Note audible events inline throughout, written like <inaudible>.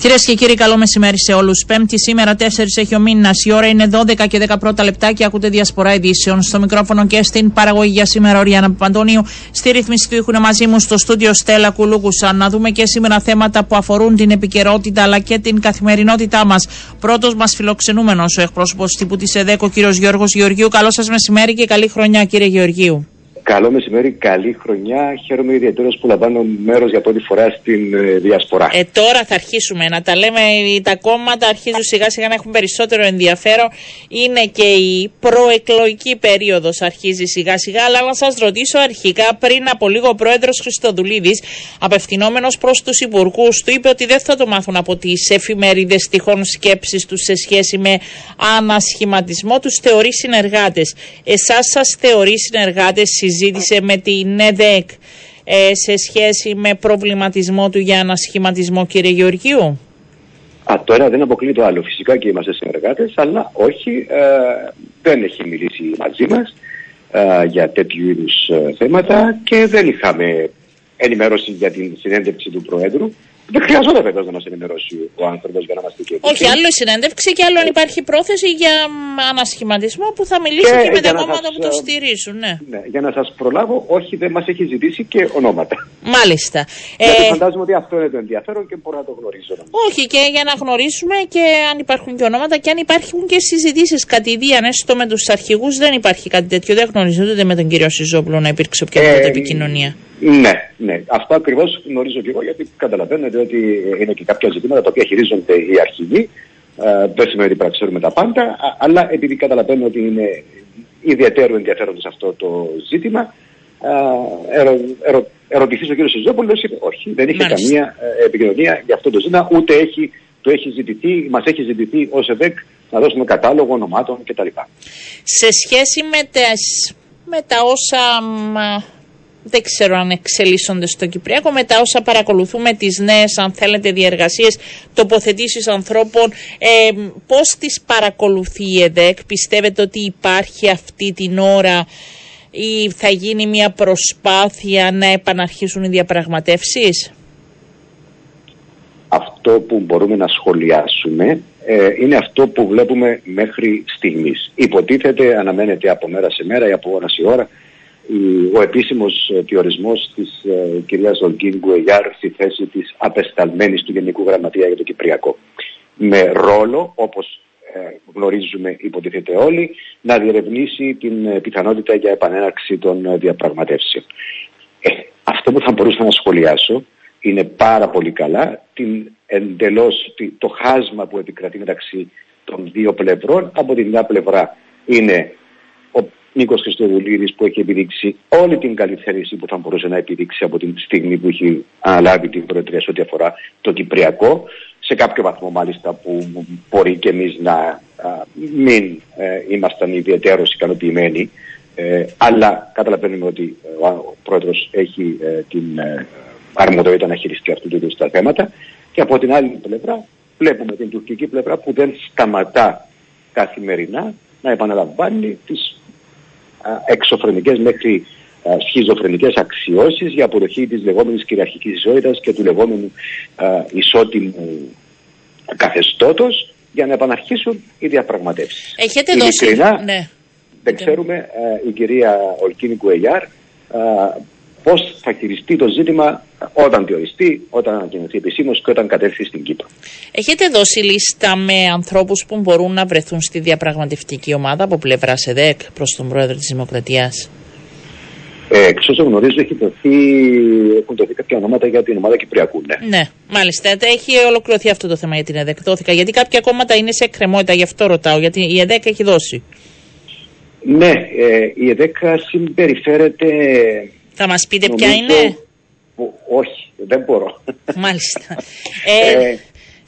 Κυρίες και κύριοι, καλό μεσημέρι σε όλους. Πέμπτη σήμερα, 4 έχει ο μήνας. Η ώρα είναι 12 και 10 πρώτα λεπτά και ακούτε διασπορά ειδήσεων. Στο μικρόφωνο και στην παραγωγή για σήμερα, ο Ριάννα Παπαντονίου. Στη ρύθμιση του ήχουν μαζί μου στο στούντιο Στέλλα Κουλούκουσα. Να δούμε και σήμερα θέματα που αφορούν την επικαιρότητα αλλά και την καθημερινότητά μας. Πρώτος μας φιλοξενούμενος, ο εκπρόσωπος τύπου της ΕΔΕΚ, ο κύριος Γιώργος Γεωργίου. Καλό σας μεσημέρι και καλή χρονιά, κύριε Γεωργίου. Καλό μεσημέρι, καλή χρονιά. Χαίρομαι ιδιαίτερα που λαμβάνω μέρος για πρώτη φορά στην ε, διασπορά. Ε, τώρα θα αρχίσουμε να τα λέμε. Τα κόμματα αρχίζουν σιγά σιγά να έχουν περισσότερο ενδιαφέρον. Είναι και η προεκλογική περίοδος αρχίζει σιγά σιγά. Αλλά να σας ρωτήσω αρχικά, πριν από λίγο ο πρόεδρος Χριστοδουλίδης, απευθυνόμενος προς τους υπουργούς, του είπε ότι δεν θα το μάθουν από τις εφημερίδες τυχόν σκέψεις τους σε σχέση με ανασχηματισμό. Τους θεωρεί συνεργάτες. Εσάς σας θεωρεί συνεργάτες, συζήτησε με την ΕΔΕΚ ε, σε σχέση με προβληματισμό του για ανασχηματισμό κύριε Γεωργίου; Α, τώρα δεν αποκλεί το άλλο. Φυσικά και είμαστε συνεργάτες, αλλά όχι, ε, δεν έχει μιλήσει μαζί μας ε, για τέτοιου είδους ε, θέματα και δεν είχαμε ενημέρωση για την συνέντευξη του Προέδρου. Δεν χρειαζόταν βέβαια να μας ενημερώσει ο άνθρωπος για να είμαστε και Όχι, άλλο η συνέντευξη και άλλο αν υπάρχει πρόθεση για ανασχηματισμό που θα μιλήσει και, και με τα κόμματα που το στηρίζουν. Ναι. ναι. Για να σας προλάβω, όχι, δεν μας έχει ζητήσει και ονόματα. Μάλιστα. Γιατί ε... φαντάζομαι ότι αυτό είναι το ενδιαφέρον και μπορώ να το γνωρίζω. Όχι, και για να γνωρίσουμε και αν υπάρχουν και ονόματα και αν υπάρχουν και συζητήσεις κατηδίαν, έστω με τους αρχηγούς, δεν υπάρχει κάτι τέτοιο. Δεν γνωρίζω ούτε με τον κύριο Σιζόπουλο να υπήρξε οποιαδήποτε ε, επικοινωνία. Ναι, ναι. Αυτό ακριβώς γνωρίζω και εγώ γιατί καταλαβαίνετε ότι είναι και κάποια ζητήματα τα οποία χειρίζονται οι αρχηγοί. Ε, δεν σημαίνει ότι πρέπει να ξέρουμε τα πάντα, αλλά επειδή καταλαβαίνω ότι είναι ιδιαίτερο ενδιαφέρον σε αυτό το ζήτημα, ε, ερω, ερω, ερωτηθείς ο κ. Σιζόπουλος, είπε όχι, δεν είχε καμία ε, επικοινωνία για αυτό το ζήτημα, ούτε έχει, το έχει ζητηθεί, μας έχει ζητηθεί ως ΕΔΕΚ να δώσουμε κατάλογο ονομάτων κτλ. Σε σχέση με, τες, με τα όσα δεν ξέρω αν εξελίσσονται στο Κυπριακό. Μετά όσα παρακολουθούμε τις νέες αν θέλετε διεργασίες τοποθετήσεις ανθρώπων ε, πώς τις παρακολουθεί η ΕΔΕΚ; Πιστεύετε ότι υπάρχει αυτή την ώρα ή θα γίνει μια προσπάθεια να επαναρχίσουν οι διαπραγματεύσεις; Αυτό που μπορούμε να σχολιάσουμε ε, είναι αυτό που βλέπουμε μέχρι στιγμής. Υποτίθεται αναμένεται από μέρα σε μέρα ή από ώρα σε ώρα ο επίσημος ε, διορισμός της ε, κυρίας Ολγκίν Γκουεγιάρ στη θέση της απεσταλμένης του Γενικού Γραμματεία για το Κυπριακό. Με ρόλο, όπως ε, γνωρίζουμε υποτίθεται όλοι, να διερευνήσει την ε, πιθανότητα για επανέναρξη των διαπραγματεύσεων. αυτό που θα μπορούσα να σχολιάσω είναι πάρα πολύ καλά την εντελώς, το χάσμα που επικρατεί μεταξύ των δύο πλευρών. Από την μια πλευρά είναι Νίκος Χριστοδουλίδης που έχει επιδείξει όλη την καλή θέληση που θα μπορούσε να επιδείξει από την στιγμή που έχει αναλάβει την Προεδρία σε ό,τι αφορά το Κυπριακό. Σε κάποιο βαθμό μάλιστα που μπορεί και εμείς να μην ε, ήμασταν ιδιαίτερως ικανοποιημένοι. Ε, αλλά καταλαβαίνουμε ότι ε, ο πρόεδρος έχει ε, την ε, αρμοδιότητα να χειριστεί αυτού του είδους τα θέματα. Και από την άλλη πλευρά βλέπουμε την τουρκική πλευρά που δεν σταματά καθημερινά να επαναλαμβάνει τις εξωφρενικές μέχρι σχιζοφρενικές αξιώσεις για αποδοχή της λεγόμενης κυριαρχικής ισότητας και του λεγόμενου ισότιμου καθεστώτος για να επαναρχίσουν οι διαπραγματεύσεις. Έχετε δώσει... Ναι. Δεν ξέρουμε η κυρία Ολκίνη Κουεγιάρ πώς θα χειριστεί το ζήτημα όταν διοριστεί, όταν ανακοινωθεί επισήμως και όταν κατέλθει στην Κύπρο. Έχετε δώσει λίστα με ανθρώπους που μπορούν να βρεθούν στη διαπραγματευτική ομάδα από πλευράς ΕΔΕΚ προς τον πρόεδρο της Δημοκρατίας; Ε, εξ όσων γνωρίζω, έχει δοθεί, έχουν δοθεί κάποια ονόματα για την ομάδα Κυπριακού. Ναι, ναι μάλιστα. Έχει ολοκληρωθεί αυτό το θέμα για την ΕΔΕΚ. Δόθηκα, γιατί κάποια κόμματα είναι σε εκκρεμότητα, γι' αυτό ρωτάω. Γιατί η ΕΔΕΚ έχει δώσει. Ναι, ε, η ΕΔΕΚ συμπεριφέρεται θα μας πείτε ποια είναι; Όχι, δεν μπορώ. Μάλιστα. <laughs> ε,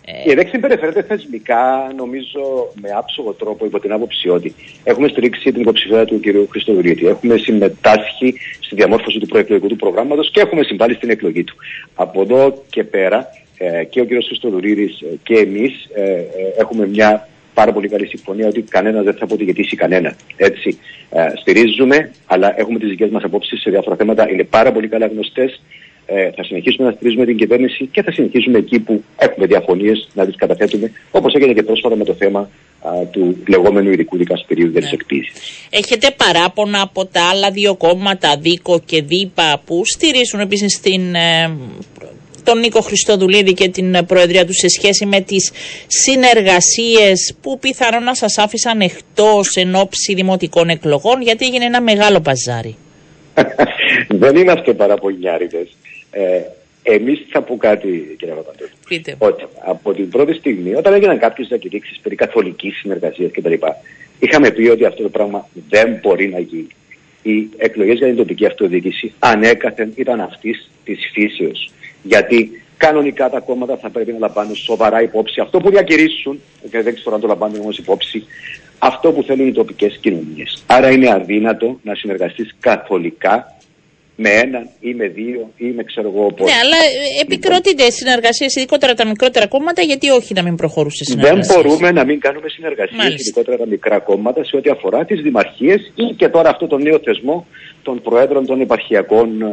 ε, η ΕΔΕΚ συμπεριφέρεται θεσμικά, νομίζω, με άψογο τρόπο υπό την άποψη ότι έχουμε στηρίξει την υποψηφία του κ. Χριστοδουλίτη, έχουμε συμμετάσχει στη διαμόρφωση του προεκλογικού του προγράμματος και έχουμε συμβάλει στην εκλογή του. Από εδώ και πέρα ε, και ο κ. Χριστοδουλίδης ε, και εμείς ε, έχουμε μια πάρα πολύ καλή συμφωνία ότι κανένας δεν θα αποτυγετήσει κανένα. Έτσι. Ε, στηρίζουμε, αλλά έχουμε τις δικές μας απόψεις σε διάφορα θέματα. Είναι πάρα πολύ καλά γνωστές. Ε, θα συνεχίσουμε να στηρίζουμε την κυβέρνηση και θα συνεχίσουμε εκεί που έχουμε διαφωνίες να τις καταθέτουμε, όπως έγινε και πρόσφατα με το θέμα του λεγόμενου ειδικού δικαστηρίου ναι. εκποίηση. Έχετε παράπονα από τα άλλα δύο κόμματα, Δίκο και Δίπα, που στηρίζουν επίσης την ε, τον Νίκο Χριστοδουλίδη και την Προεδρία τους σε σχέση με τις συνεργασίες που πιθανόν να σας άφησαν εκτός εν ώψη δημοτικών εκλογών γιατί έγινε ένα μεγάλο παζάρι. <laughs> Δεν είναι αυτό παραπονιάριδες. Ε, Εμείς θα πω κάτι, κύριε Παπαντώνη. Πείτε. Ότι από την πρώτη στιγμή, όταν έγιναν κάποιες διακηρύξεις περί καθολικής συνεργασίας κτλ., είχαμε πει ότι αυτό το πράγμα δεν μπορεί να γίνει. Οι εκλογές για την τοπική αυτοδιοίκηση ανέκαθεν ήταν αυτής της φύσεως. Γιατί κανονικά τα κόμματα θα πρέπει να λαμβάνουν σοβαρά υπόψη αυτό που διακηρύσουν, και δεν ξέρω αν το λαμβάνουν όμως υπόψη, αυτό που θέλουν οι τοπικές κοινωνίες. Άρα είναι αδύνατο να συνεργαστείς καθολικά με έναν ή με δύο ή με ξέρω εγώ πώς. Ναι, αλλά επικροτείται λοιπόν. συνεργασίε, ειδικότερα τα μικρότερα κόμματα, γιατί όχι να μην προχωρούσε συνεργασίες. Δεν μπορούμε να μην κάνουμε συνεργασίε, ειδικότερα τα μικρά κόμματα, σε ό,τι αφορά τις δημαρχίες ή και τώρα αυτό το νέο θεσμό των προέδρων των επαρχιακών α,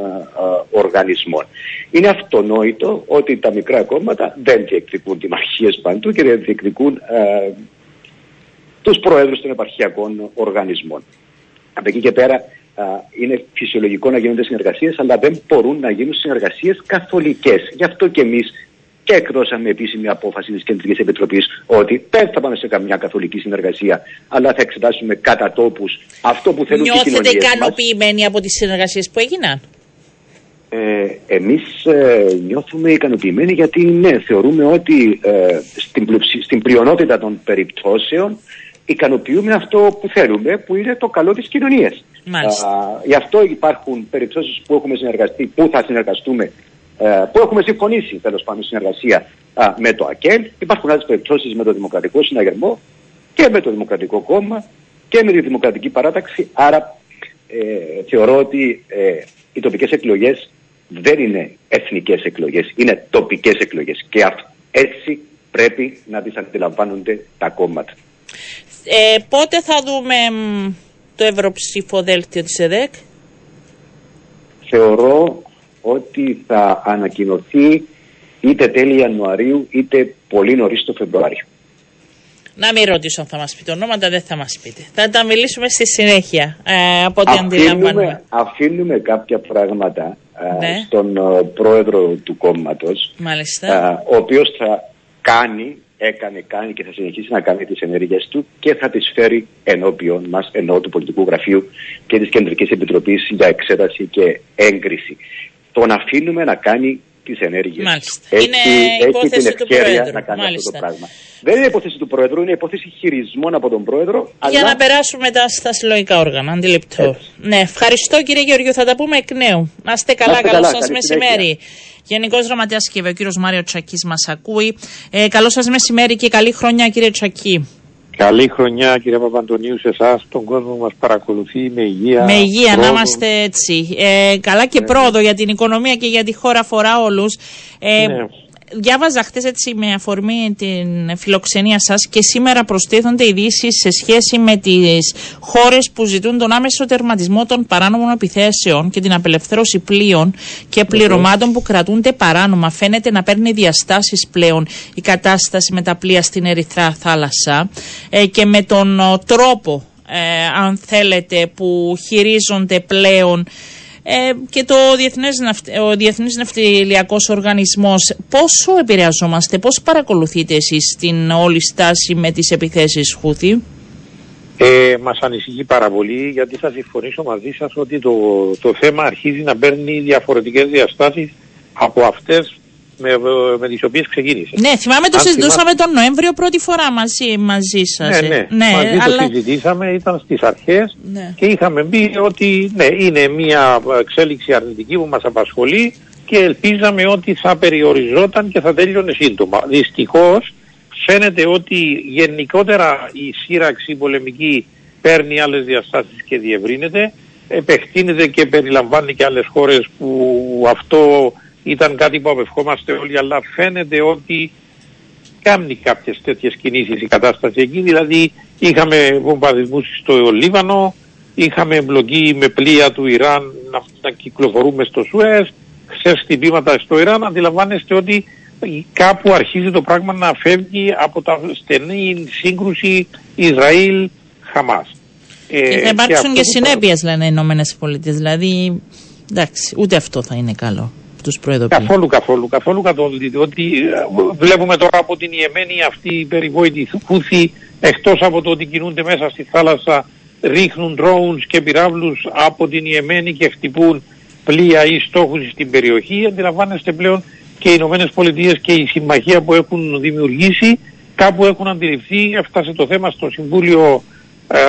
οργανισμών. Είναι αυτονόητο ότι τα μικρά κόμματα δεν διεκδικούν δημαρχίες παντού και δεν διεκδικούν τους προέδρους των επαρχιακών οργανισμών. Από εκεί και πέρα είναι φυσιολογικό να γίνονται συνεργασίες, αλλά δεν μπορούν να γίνουν συνεργασίες καθολικές. Γι' αυτό και εμείς και εκδώσαμε επίσημη απόφαση της Κεντρικής Επιτροπής ότι δεν θα πάμε σε καμιά καθολική συνεργασία, αλλά θα εξετάσουμε κατά τόπους αυτό που θέλουν Νιώθετε οι κοινωνίες ικανοποιημένοι από τις συνεργασίες που έγιναν; Ε, εμείς ε, νιώθουμε ικανοποιημένοι γιατί ναι, θεωρούμε ότι ε, στην, στην πλειονότητα των περιπτώσεων ικανοποιούμε αυτό που θέλουμε, που είναι το καλό της κοινωνίας. γι' αυτό υπάρχουν περιπτώσεις που έχουμε συνεργαστεί, που θα συνεργαστούμε, ε, που έχουμε συμφωνήσει τέλος πάντων συνεργασία με το ΑΚΕΛ. Υπάρχουν άλλες περιπτώσεις με το Δημοκρατικό Συναγερμό και με το Δημοκρατικό Κόμμα και με τη Δημοκρατική Παράταξη. Άρα ε, θεωρώ ότι ε, οι τοπικές εκλογές δεν είναι εθνικές εκλογές, είναι τοπικές εκλογές και έτσι πρέπει να τις αντιλαμβάνονται τα κόμματα. Ε, πότε θα δούμε το ευρωψηφοδέλτιο της ΕΔΕΚ; Θεωρώ ότι θα ανακοινωθεί είτε τέλη Ιανουαρίου είτε πολύ νωρίς το Φεβρουάριο. Να μην ρωτήσω αν θα μας πείτε ονόματα, δεν θα μας πείτε. Θα τα μιλήσουμε στη συνέχεια, ε, από ό,τι αντιλαμβάνουμε. Αφήνουμε κάποια πράγματα ε, ναι. στον ε, πρόεδρο του κόμματος, Μάλιστα. ο οποίος θα κάνει έκανε, κάνει και θα συνεχίσει να κάνει τις ενέργειες του και θα τις φέρει ενώπιον μας, ενώ του Πολιτικού Γραφείου και της Κεντρικής Επιτροπής για εξέταση και έγκριση. Τον αφήνουμε να κάνει τις ενέργειες Μάλιστα. Έχει, είναι έχει την ευκαιρία να κάνει αυτό το πράγμα. Δεν είναι υπόθεση του Πρόεδρου, είναι υπόθεση χειρισμών από τον Πρόεδρο. Για να περάσουμε μετά στα συλλογικά όργανα. Αντιληπτό. Ναι, ευχαριστώ κύριε Γεωργίου. Θα τα πούμε εκ νέου. Να είστε καλά. Καλό σας μεσημέρι. Γενικός Γραμματέας και ο κύριος Μάριο Τσακής μας ακούει. Ε, καλό σας μεσημέρι και καλή χρονιά, κύριε Τσακή. Καλή χρονιά κύριε Παπαντονίου σε εσάς, τον κόσμο μας παρακολουθεί με υγεία. Με υγεία, να είμαστε έτσι. Ε, καλά και ναι. πρόοδο για την οικονομία και για τη χώρα αφορά όλους. Ε, ναι διάβαζα χθες έτσι με αφορμή την φιλοξενία σας και σήμερα προστίθονται ειδήσεις σε σχέση με τις χώρες που ζητούν τον άμεσο τερματισμό των παράνομων επιθέσεων και την απελευθέρωση πλοίων και πληρωμάτων που κρατούνται παράνομα. Φαίνεται να παίρνει διαστάσεις πλέον η κατάσταση με τα πλοία στην Ερυθρά θάλασσα ε, και με τον τρόπο, ε, αν θέλετε, που χειρίζονται πλέον ε, και το Διεθνές, ο Διεθνής Ναυτιλιακός Οργανισμός. Πόσο επηρεαζόμαστε, πώς παρακολουθείτε εσείς την όλη στάση με τις επιθέσεις Χούθη; Ε, μας ανησυχεί πάρα πολύ γιατί θα συμφωνήσω μαζί σας ότι το, το θέμα αρχίζει να παίρνει διαφορετικές διαστάσεις από αυτές με, με τις οποίες ξεκίνησε. Ναι, θυμάμαι το συζητούσαμε τον Νοέμβριο πρώτη φορά μαζί, μαζί σας. Ναι, ναι, ναι μαζί αλλά... το συζητήσαμε, ήταν στις αρχές ναι. και είχαμε πει ότι ναι, είναι μια εξέλιξη αρνητική που μας απασχολεί και ελπίζαμε ότι θα περιοριζόταν και θα τέλειωνε σύντομα. Δυστυχώς φαίνεται ότι γενικότερα η σύραξη πολεμική παίρνει άλλες διαστάσεις και διευρύνεται, επεκτείνεται και περιλαμβάνει και άλλες χώρες που αυτό ήταν κάτι που απευχόμαστε όλοι, αλλά φαίνεται ότι κάνει κάποιες τέτοιες κινήσεις η κατάσταση εκεί. Δηλαδή είχαμε βομβαδισμούς στο Λίβανο, είχαμε εμπλοκή με πλοία του Ιράν να, να κυκλοφορούμε στο Σουέζ, χθες χτυπήματα στο Ιράν, αντιλαμβάνεστε ότι κάπου αρχίζει το πράγμα να φεύγει από τα στενή σύγκρουση Ισραήλ-Χαμάς. Και θα ε, υπάρξουν και, και συνέπειες, λένε οι Ηνωμένες Πολιτείες. Δηλαδή, εντάξει, ούτε αυτό θα είναι καλό. Τους καθόλου, καθόλου, καθόλου καθόλου. Διότι ε, βλέπουμε τώρα από την Ιεμένη αυτή η περιβόητη Χούθη, εκτός από το ότι κινούνται μέσα στη θάλασσα, ρίχνουν drones και πυράβλους από την Ιεμένη και χτυπούν πλοία ή στόχους στην περιοχή. Αντιλαμβάνεστε πλέον και οι Ηνωμένες Πολιτείες και η συμμαχία που έχουν δημιουργήσει κάπου έχουν αντιληφθεί, έφτασε το θέμα στο Συμβούλιο ε,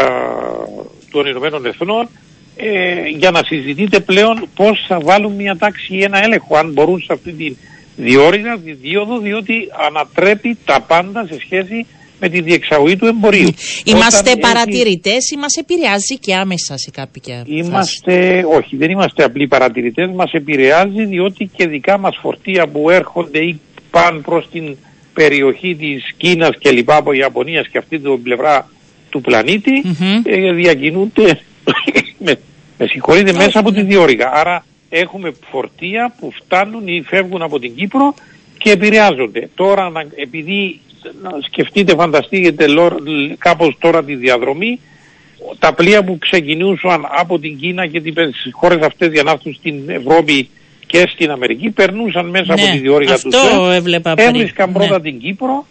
των Ηνωμένων Εθνών ε, για να συζητείτε πλέον πώς θα βάλουν μια τάξη ή ένα έλεγχο αν μπορούν σε αυτή τη διόρυγα, τη δίωδο, διότι ανατρέπει τα πάντα σε σχέση με τη διεξαγωγή του εμπορίου. Είμαστε παρατηρητές ή μας επηρεάζει και άμεσα σε κάποια Είμαστε, όχι, δεν είμαστε απλοί παρατηρητές. Μας επηρεάζει διότι και δικά μας φορτία που έρχονται ή πάνε προς την περιοχή της Κίνας και λοιπά από Ιαπωνίας και αυτή την πλευρά του πλανήτη mm-hmm. ε, διακινούνται με, με συγχωρείτε μέσα από τη διόρυγα. Άρα έχουμε φορτία που φτάνουν ή φεύγουν από την Κύπρο και επηρεάζονται. Τώρα επειδή σκεφτείτε, φανταστείτε κάπως τώρα τη διαδρομή, τα πλοία που ξεκινούσαν από την Κίνα και τις χώρες αυτές για να έρθουν στην Ευρώπη και στην Αμερική περνούσαν μέσα από ναι, τη διόρυγα τους έβλεπα έβρισκαν πρώτα ναι. την Κύπρο,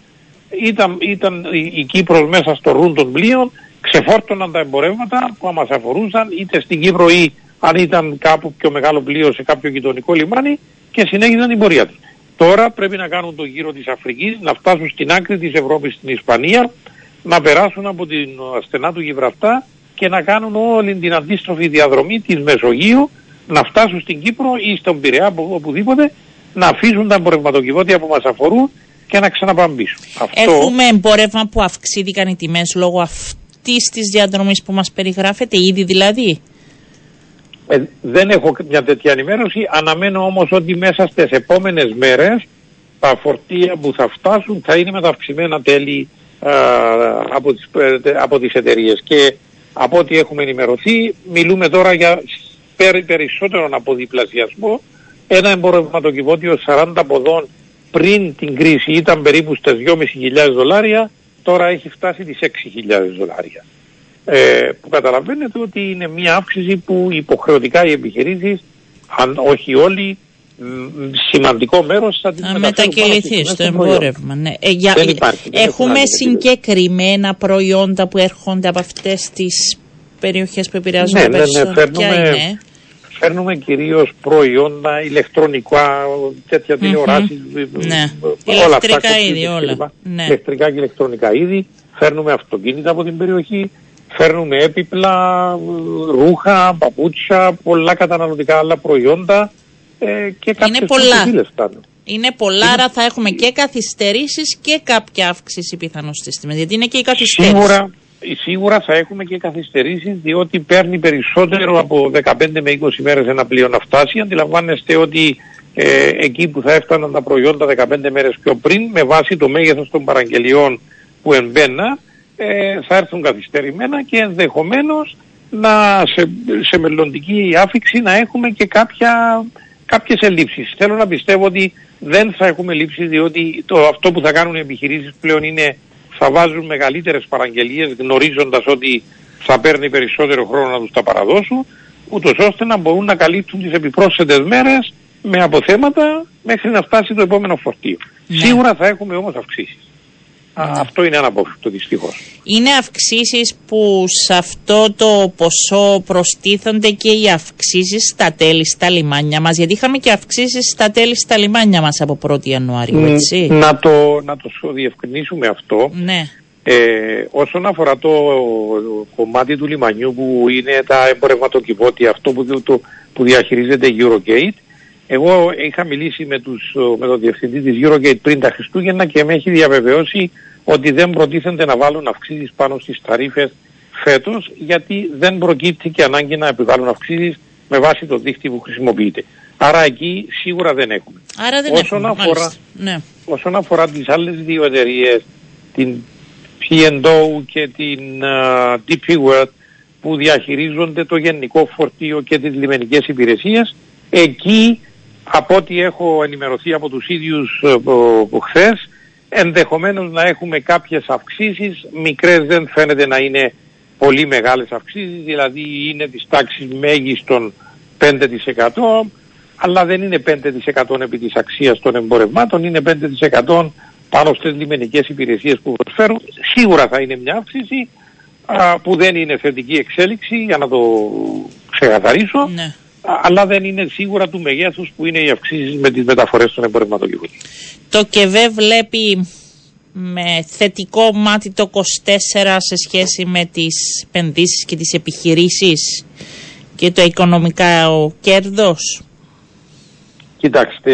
ήταν, ήταν η, η Κύπρος μέσα στο ρούν των πλοίων, ξεφόρτωναν τα εμπορεύματα που μας αφορούσαν είτε στην Κύπρο ή αν ήταν κάπου πιο μεγάλο πλοίο σε κάποιο γειτονικό λιμάνι και συνέχιζαν την πορεία τους. Τώρα πρέπει να κάνουν το γύρο της Αφρικής, να φτάσουν στην άκρη της Ευρώπης στην Ισπανία, να περάσουν από την στενά του Γιβραυτά και να κάνουν όλη την αντίστροφη διαδρομή της Μεσογείου, να φτάσουν στην Κύπρο ή στον Πειραιά, οπουδήποτε, να αφήσουν τα εμπορευματοκιβώτια που μας αφορούν και να ξαναπάμε πίσω. Έχουμε εμπόρευμα που αυξήθηκαν οι τιμές λόγω αυτής της διαδρομής που μας περιγράφεται, ήδη δηλαδή; Ε, δεν έχω μια τέτοια ενημέρωση. Αναμένω όμως ότι μέσα στις επόμενες μέρες τα φορτία που θα φτάσουν θα είναι με τα αυξημένα τέλη από, τις, ε, από τις εταιρείες. Και από ό,τι έχουμε ενημερωθεί μιλούμε τώρα για περι, περισσότερον από διπλασιασμό. Ένα εμπορευματοκιβώτιο 40 ποδών πριν την κρίση ήταν περίπου στις 2.500 δολάρια, τώρα έχει φτάσει τις 6.000 δολάρια ε, που καταλαβαίνετε ότι είναι μια αύξηση που υποχρεωτικά οι επιχειρήσεις, αν όχι όλοι, σημαντικό μέρος θα την μετακυληθείς στο εμπόρευμα. Ναι. Ε, για, δεν υπάρχει, έχουμε συγκεκριμένα προϊόντα που έρχονται από αυτές τις περιοχές που επηρεάζουν ναι, ναι, ναι, φέρνουμε, φέρνουμε κυρίως προϊόντα ηλεκτρονικά, τέτοια mm-hmm. τηλεοράσεις, ναι. όλα ηλεκτρικά είδη, όλα. Ναι. Ηλεκτρικά και ηλεκτρονικά είδη. Φέρνουμε αυτοκίνητα από την περιοχή, Φέρνουμε έπιπλα, ρούχα, παπούτσια, πολλά καταναλωτικά άλλα προϊόντα ε, και κάποιες Είναι πολλά. Είναι πολλά, είναι... άρα θα έχουμε και καθυστερήσεις και κάποια αύξηση πιθανώς στις τιμές. Γιατί είναι και η καθυστέρηση. Σίγουρα, σίγουρα θα έχουμε και καθυστερήσεις, διότι παίρνει περισσότερο από 15 με 20 μέρες ένα πλοίο να φτάσει. Αντιλαμβάνεστε ότι ε, εκεί που θα έφταναν τα προϊόντα 15 μέρες πιο πριν, με βάση το μέγεθος των παραγγελιών που εμπαίνα, ε, θα έρθουν καθυστερημένα και ενδεχομένως να σε, σε μελλοντική άφηξη να έχουμε και κάποια, κάποιες ελλείψεις. Θέλω να πιστεύω ότι δεν θα έχουμε λήψεις διότι το, αυτό που θα κάνουν οι επιχειρήσεις πλέον είναι θα βάζουν μεγαλύτερες παραγγελίες γνωρίζοντας ότι θα παίρνει περισσότερο χρόνο να τους τα παραδώσουν ούτως ώστε να μπορούν να καλύπτουν τις επιπρόσθετες μέρες με αποθέματα μέχρι να φτάσει το επόμενο φορτίο. Ναι. Σίγουρα θα έχουμε όμως αυξήσεις. Ναι. Αυτό είναι αναπόφευκτο δυστυχώς. Είναι αυξήσεις που σε αυτό το ποσό προστίθονται και οι αυξήσεις στα τέλη στα λιμάνια μας. Γιατί είχαμε και αυξήσεις στα τέλη στα λιμάνια μας από 1η Ιανουαρίου, έτσι. Να το, να το διευκρινίσουμε αυτό. Ναι. Ε, όσον αφορά το κομμάτι του λιμανιού που είναι τα εμπορευματοκιβώτια, αυτό που, το, που διαχειρίζεται η Eurogate, εγώ είχα μιλήσει με, τους, με τον διευθυντή της Eurogate πριν τα Χριστούγεννα και με έχει διαβεβαιώσει ότι δεν προτίθενται να βάλουν αυξήσεις πάνω στις ταρίφες φέτος γιατί δεν προκύπτει και ανάγκη να επιβάλλουν αυξήσεις με βάση το δίκτυο που χρησιμοποιείται. Άρα εκεί σίγουρα δεν έχουμε. Άρα δεν όσον, έχουμε, αφορά, ναι. όσον αφορά τις άλλες δύο εταιρείες, την P&O και την uh, DP World που διαχειρίζονται το γενικό φορτίο και τις λιμενικές υπηρεσίες, εκεί από ό,τι έχω ενημερωθεί από τους ίδιους ε, χθες, ενδεχομένως να έχουμε κάποιες αυξήσεις, μικρές δεν φαίνεται να είναι πολύ μεγάλες αυξήσεις, δηλαδή είναι της τάξης μέγιστον 5% αλλά δεν είναι 5% επί της αξίας των εμπορευμάτων, είναι 5% πάνω στις λιμενικές υπηρεσίες που προσφέρουν. Σίγουρα θα είναι μια αύξηση που δεν είναι θετική εξέλιξη, για να το ξεκαθαρίσω, ναι. Αλλά δεν είναι σίγουρα του μεγέθους που είναι οι αυξήσεις με τις μεταφορές των εμπορευματοκιβωτών. Το ΚΕΒΕ βλέπει με θετικό μάτι το 24 σε σχέση με τις επενδύσεις και τις επιχειρήσεις και το οικονομικά ο κέρδος. Κοιτάξτε,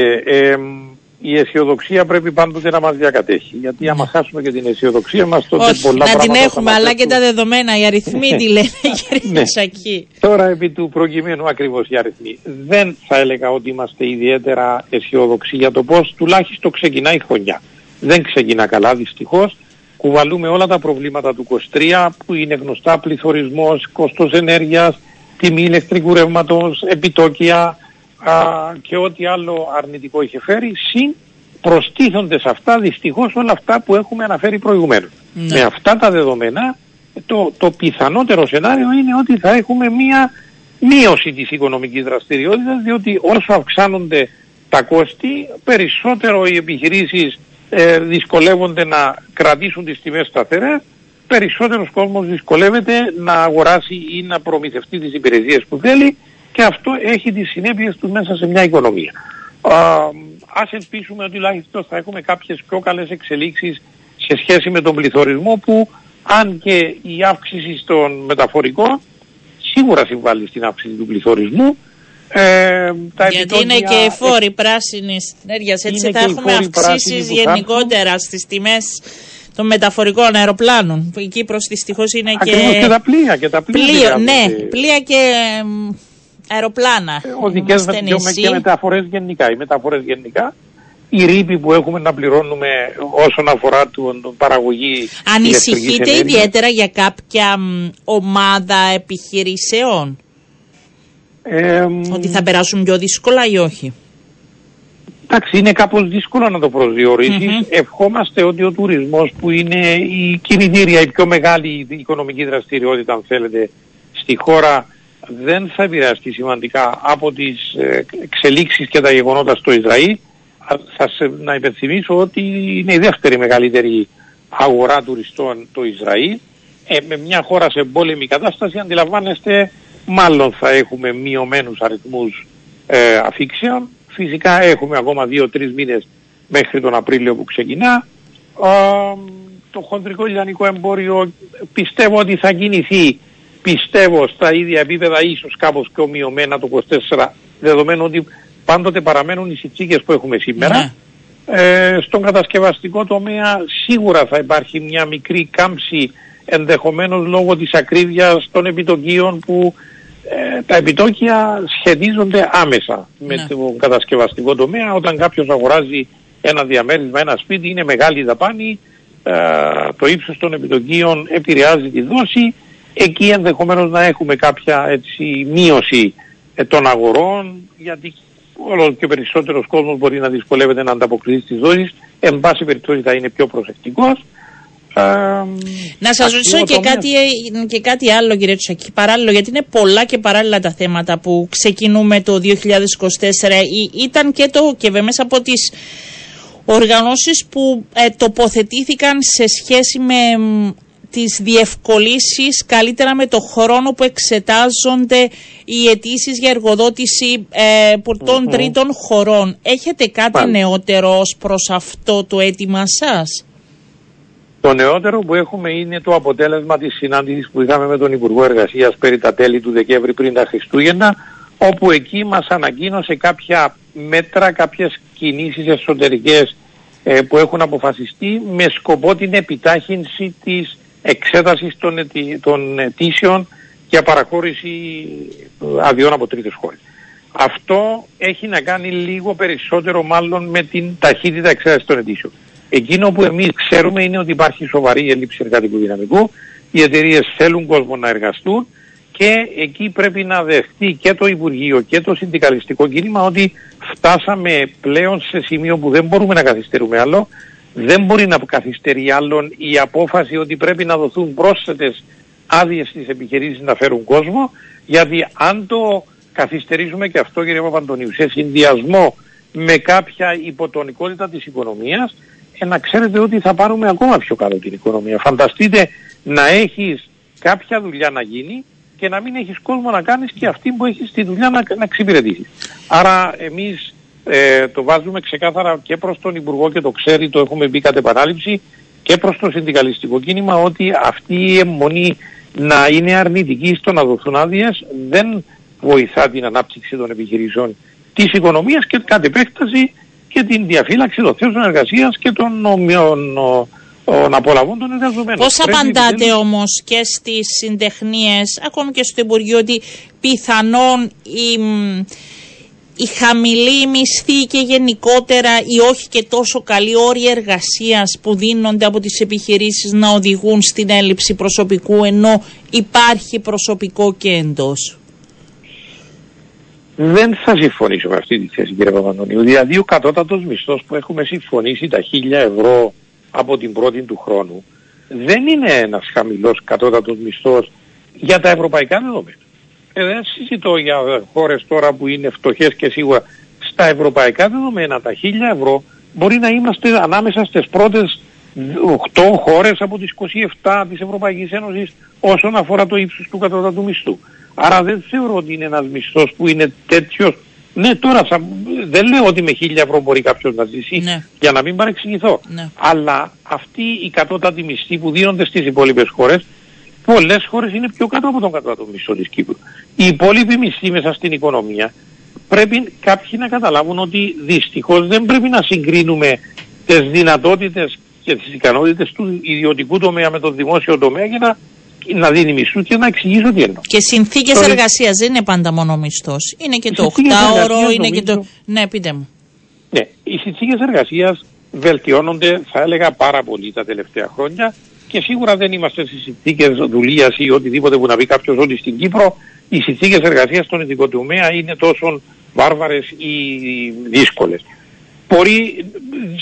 η αισιοδοξία πρέπει πάντοτε να μας διακατέχει. Γιατί άμα ναι. χάσουμε και την αισιοδοξία μας, τότε Όχι, πολλά να την έχουμε, αλλά και τα δεδομένα, οι αριθμοί τι λένε, <laughs> <laughs> κύριε ναι. Σακή. Τώρα, επί του προκειμένου ακριβώς οι αριθμοί, δεν θα έλεγα ότι είμαστε ιδιαίτερα αισιοδοξοί για το πώς τουλάχιστον ξεκινάει η χρονιά. Δεν ξεκινά καλά, δυστυχώς. Κουβαλούμε όλα τα προβλήματα του 23 που είναι γνωστά πληθωρισμός, κόστος ενέργειας, τιμή ηλεκτρικού ρεύματος, επιτόκια, α, και ό,τι άλλο αρνητικό είχε φέρει, συν προστίθονται σε αυτά δυστυχώς όλα αυτά που έχουμε αναφέρει προηγουμένως. Ναι. Με αυτά τα δεδομένα το, το πιθανότερο σενάριο είναι ότι θα έχουμε μία μείωση της οικονομικής δραστηριότητας διότι όσο αυξάνονται τα κόστη περισσότερο οι επιχειρήσεις ε, δυσκολεύονται να κρατήσουν τις τιμές σταθερές περισσότερος κόσμος δυσκολεύεται να αγοράσει ή να προμηθευτεί τις υπηρεσίες που θέλει και αυτό έχει τις συνέπειες του μέσα σε μια οικονομία. Α, ας ελπίσουμε ότι τουλάχιστον θα έχουμε κάποιες πιο καλές εξελίξεις σε σχέση με τον πληθωρισμό που αν και η αύξηση στον μεταφορικό σίγουρα συμβάλλει στην αύξηση του πληθωρισμού. Ε, τα Γιατί είναι και οι φόροι πράσινης ενέργειας, έτσι θα έχουμε αυξήσεις γενικότερα στις τιμές των μεταφορικών αεροπλάνων. Η Κύπρος δυστυχώς είναι Ακριβώς και... και τα πλοία. Και τα πλοία, ναι, πλοία και αεροπλάνα. Ε, οδικές και μεταφορές γενικά. Οι μεταφορές γενικά η ρήπη που έχουμε να πληρώνουμε όσον αφορά την παραγωγή Ανησυχείτε ιδιαίτερα για κάποια ομάδα επιχειρήσεων; Ότι θα περάσουν πιο δύσκολα ή όχι; Εντάξει, είναι κάπως δύσκολο να το προσδιορισεις Ευχόμαστε ότι ο τουρισμός που είναι η κινητήρια, η πιο μεγάλη οικονομική δραστηριότητα αν θέλετε στη χώρα δεν θα επηρεαστεί σημαντικά από τις ε, εξελίξεις και τα γεγονότα στο Ισραήλ. Θα σε, να υπενθυμίσω ότι είναι η δεύτερη μεγαλύτερη αγορά τουριστών το Ισραήλ. Ε, με μια χώρα σε πόλεμη κατάσταση αντιλαμβάνεστε μάλλον θα έχουμε μειωμένους αριθμούς ε, αφήξεων. Φυσικά έχουμε ακόμα δύο-τρεις μήνες μέχρι τον Απρίλιο που ξεκινά. το χοντρικό λιανικό εμπόριο πιστεύω ότι θα κινηθεί πιστεύω στα ίδια επίπεδα ίσως κάπως πιο μειωμένα το 24 δεδομένου ότι πάντοτε παραμένουν οι συνθήκες που έχουμε σήμερα. Ναι. Ε, στον κατασκευαστικό τομέα σίγουρα θα υπάρχει μια μικρή κάμψη ενδεχομένως λόγω της ακρίβειας των επιτοκίων που ε, τα επιτόκια σχετίζονται άμεσα με ναι. τον κατασκευαστικό τομέα. Όταν κάποιος αγοράζει ένα διαμέρισμα, ένα σπίτι είναι μεγάλη δαπάνη, ε, το ύψος των επιτοκίων επηρεάζει τη δόση εκεί ενδεχομένως να έχουμε κάποια έτσι, μείωση ε, των αγορών γιατί όλο και περισσότερος κόσμος μπορεί να δυσκολεύεται να ανταποκριθεί στις δόσεις. Εν πάση περιπτώσει θα είναι πιο προσεκτικός. Να σας ρωτήσω και, κάτι, και κάτι άλλο κύριε Τσακή, παράλληλο γιατί είναι πολλά και παράλληλα τα θέματα που ξεκινούμε το 2024 ήταν και το και μέσα από τις οργανώσεις που ε, τοποθετήθηκαν σε σχέση με τις διευκολύσεις καλύτερα με το χρόνο που εξετάζονται οι αιτήσεις για εργοδότηση ε, των τρίτων χωρών. Έχετε κάτι νεότερο ως προς αυτό το αίτημα σας; Το νεότερο που έχουμε είναι το αποτέλεσμα της συνάντησης που είχαμε με τον Υπουργό Εργασίας περί τα τέλη του Δεκέμβρη πριν τα Χριστούγεννα όπου εκεί μας ανακοίνωσε κάποια μέτρα, κάποιες κινήσεις εσωτερικές ε, που έχουν αποφασιστεί με σκοπό την επιτάχυνση της εξέτασης των, αιτή, των αιτήσεων για παραχώρηση αδειών από τρίτες χώρες. Αυτό έχει να κάνει λίγο περισσότερο μάλλον με την ταχύτητα εξέτασης των αιτήσεων. Εκείνο που εμείς ξέρουμε είναι ότι υπάρχει σοβαρή έλλειψη εργατικού δυναμικού, οι εταιρείες θέλουν κόσμο να εργαστούν και εκεί πρέπει να δεχτεί και το Υπουργείο και το συνδικαλιστικό κίνημα ότι φτάσαμε πλέον σε σημείο που δεν μπορούμε να καθυστερούμε άλλο. Δεν μπορεί να καθυστερεί άλλον η απόφαση ότι πρέπει να δοθούν πρόσθετες άδειες στις επιχειρήσεις να φέρουν κόσμο γιατί αν το καθυστερήσουμε και αυτό κύριε Παπαντονίου σε συνδυασμό με κάποια υποτονικότητα της οικονομίας ε, να ξέρετε ότι θα πάρουμε ακόμα πιο κάτω την οικονομία. Φανταστείτε να έχεις κάποια δουλειά να γίνει και να μην έχεις κόσμο να κάνεις και αυτή που έχεις τη δουλειά να, να εξυπηρετήσεις. Άρα εμείς ε, το βάζουμε ξεκάθαρα και προς τον Υπουργό και το ξέρει, το έχουμε μπει κατ' επανάληψη και προς το συνδικαλιστικό κίνημα ότι αυτή η αιμονή να είναι αρνητική στο να δοθούν άδειες δεν βοηθά την ανάπτυξη των επιχειρήσεων της οικονομίας και κατ' επέκταση και την διαφύλαξη των θέσεων εργασίας και των ομοιών να απολαβούν των εργαζομένων. Πώς απαντάτε όμως και στις συντεχνίες, ακόμη και στο Υπουργείο, ότι πιθανόν η, η χαμηλή μισθή και γενικότερα οι όχι και τόσο καλοί όροι εργασίας που δίνονται από τις επιχειρήσεις να οδηγούν στην έλλειψη προσωπικού ενώ υπάρχει προσωπικό και εντός. Δεν θα συμφωνήσω με αυτή τη θέση κύριε Παπαντονίου. Δηλαδή ο κατώτατος μισθός που έχουμε συμφωνήσει τα χίλια ευρώ από την πρώτη του χρόνου δεν είναι ένας χαμηλός κατώτατος μισθός για τα ευρωπαϊκά δεδομένα. Ε, δεν συζητώ για χώρες τώρα που είναι φτωχές και σίγουρα στα ευρωπαϊκά δεδομένα τα χίλια ευρώ μπορεί να είμαστε ανάμεσα στις πρώτες 8 χώρες από τις 27 της Ευρωπαϊκής Ένωσης όσον αφορά το ύψος του κατώτατου μισθού. Άρα δεν θεωρώ ότι είναι ένας μισθός που είναι τέτοιος. Ναι, τώρα θα, δεν λέω ότι με χίλια ευρώ μπορεί κάποιος να ζήσει ναι. για να μην παρεξηγηθώ. Ναι. Αλλά αυτή η κατώτατη μισθή που δίνονται στις υπόλοιπες χώρες πολλές χώρες είναι πιο κάτω από τον κατώτατο μισθό της Κύπρου. Οι υπόλοιποι μισθοί μέσα στην οικονομία πρέπει κάποιοι να καταλάβουν ότι δυστυχώς δεν πρέπει να συγκρίνουμε τις δυνατότητες και τις ικανότητες του ιδιωτικού τομέα με το δημόσιο τομέα για να να δίνει μισθούς και να εξηγήσω τι εννοώ. Και συνθήκες Τώρα... εργασίας δεν είναι πάντα μόνο μισθός. Είναι και το 8ωρο, είναι και το. Ναι, πείτε μου. Ναι, οι συνθήκες εργασίας βελτιώνονται, θα έλεγα, πάρα πολύ τα τελευταία χρόνια και σίγουρα δεν είμαστε στι συνθήκες δουλείας ή οτιδήποτε που να πει κάποιος ότι στην Κύπρο οι συνθήκες εργασίας στον ειδικό τομέα είναι τόσο βάρβαρες ή δύσκολες. Μπορεί,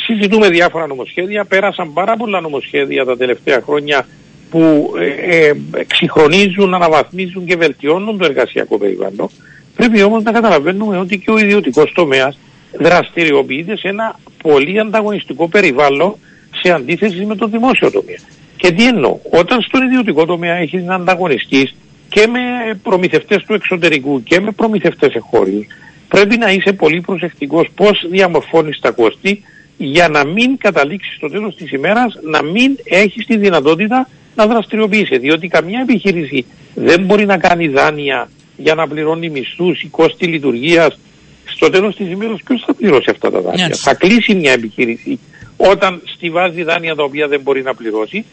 συζητούμε διάφορα νομοσχέδια, πέρασαν πάρα πολλά νομοσχέδια τα τελευταία χρόνια που ε, ε, εξυγχρονίζουν, αναβαθμίζουν και βελτιώνουν το εργασιακό περιβάλλον. Πρέπει όμως να καταλαβαίνουμε ότι και ο ιδιωτικός τομέας δραστηριοποιείται σε ένα πολύ ανταγωνιστικό περιβάλλον σε αντίθεση με το δημόσιο τομέα. Και τι εννοώ, όταν στον ιδιωτικό τομέα έχεις να ανταγωνιστείς και με προμηθευτές του εξωτερικού και με προμηθευτές εχώριους, πρέπει να είσαι πολύ προσεκτικός πώς διαμορφώνεις τα κόστη για να μην καταλήξεις στο τέλος της ημέρας να μην έχεις τη δυνατότητα να δραστηριοποιήσει. Διότι καμιά επιχείρηση δεν μπορεί να κάνει δάνεια για να πληρώνει μισθούς ή κόστη λειτουργίας. Στο τέλος της ημέρας ποιος θα πληρώσει αυτά τα δάνεια; Yes. Θα κλείσει μια επιχείρηση όταν στηβάζει δάνεια τα οποία δεν μπορεί να πληρώσει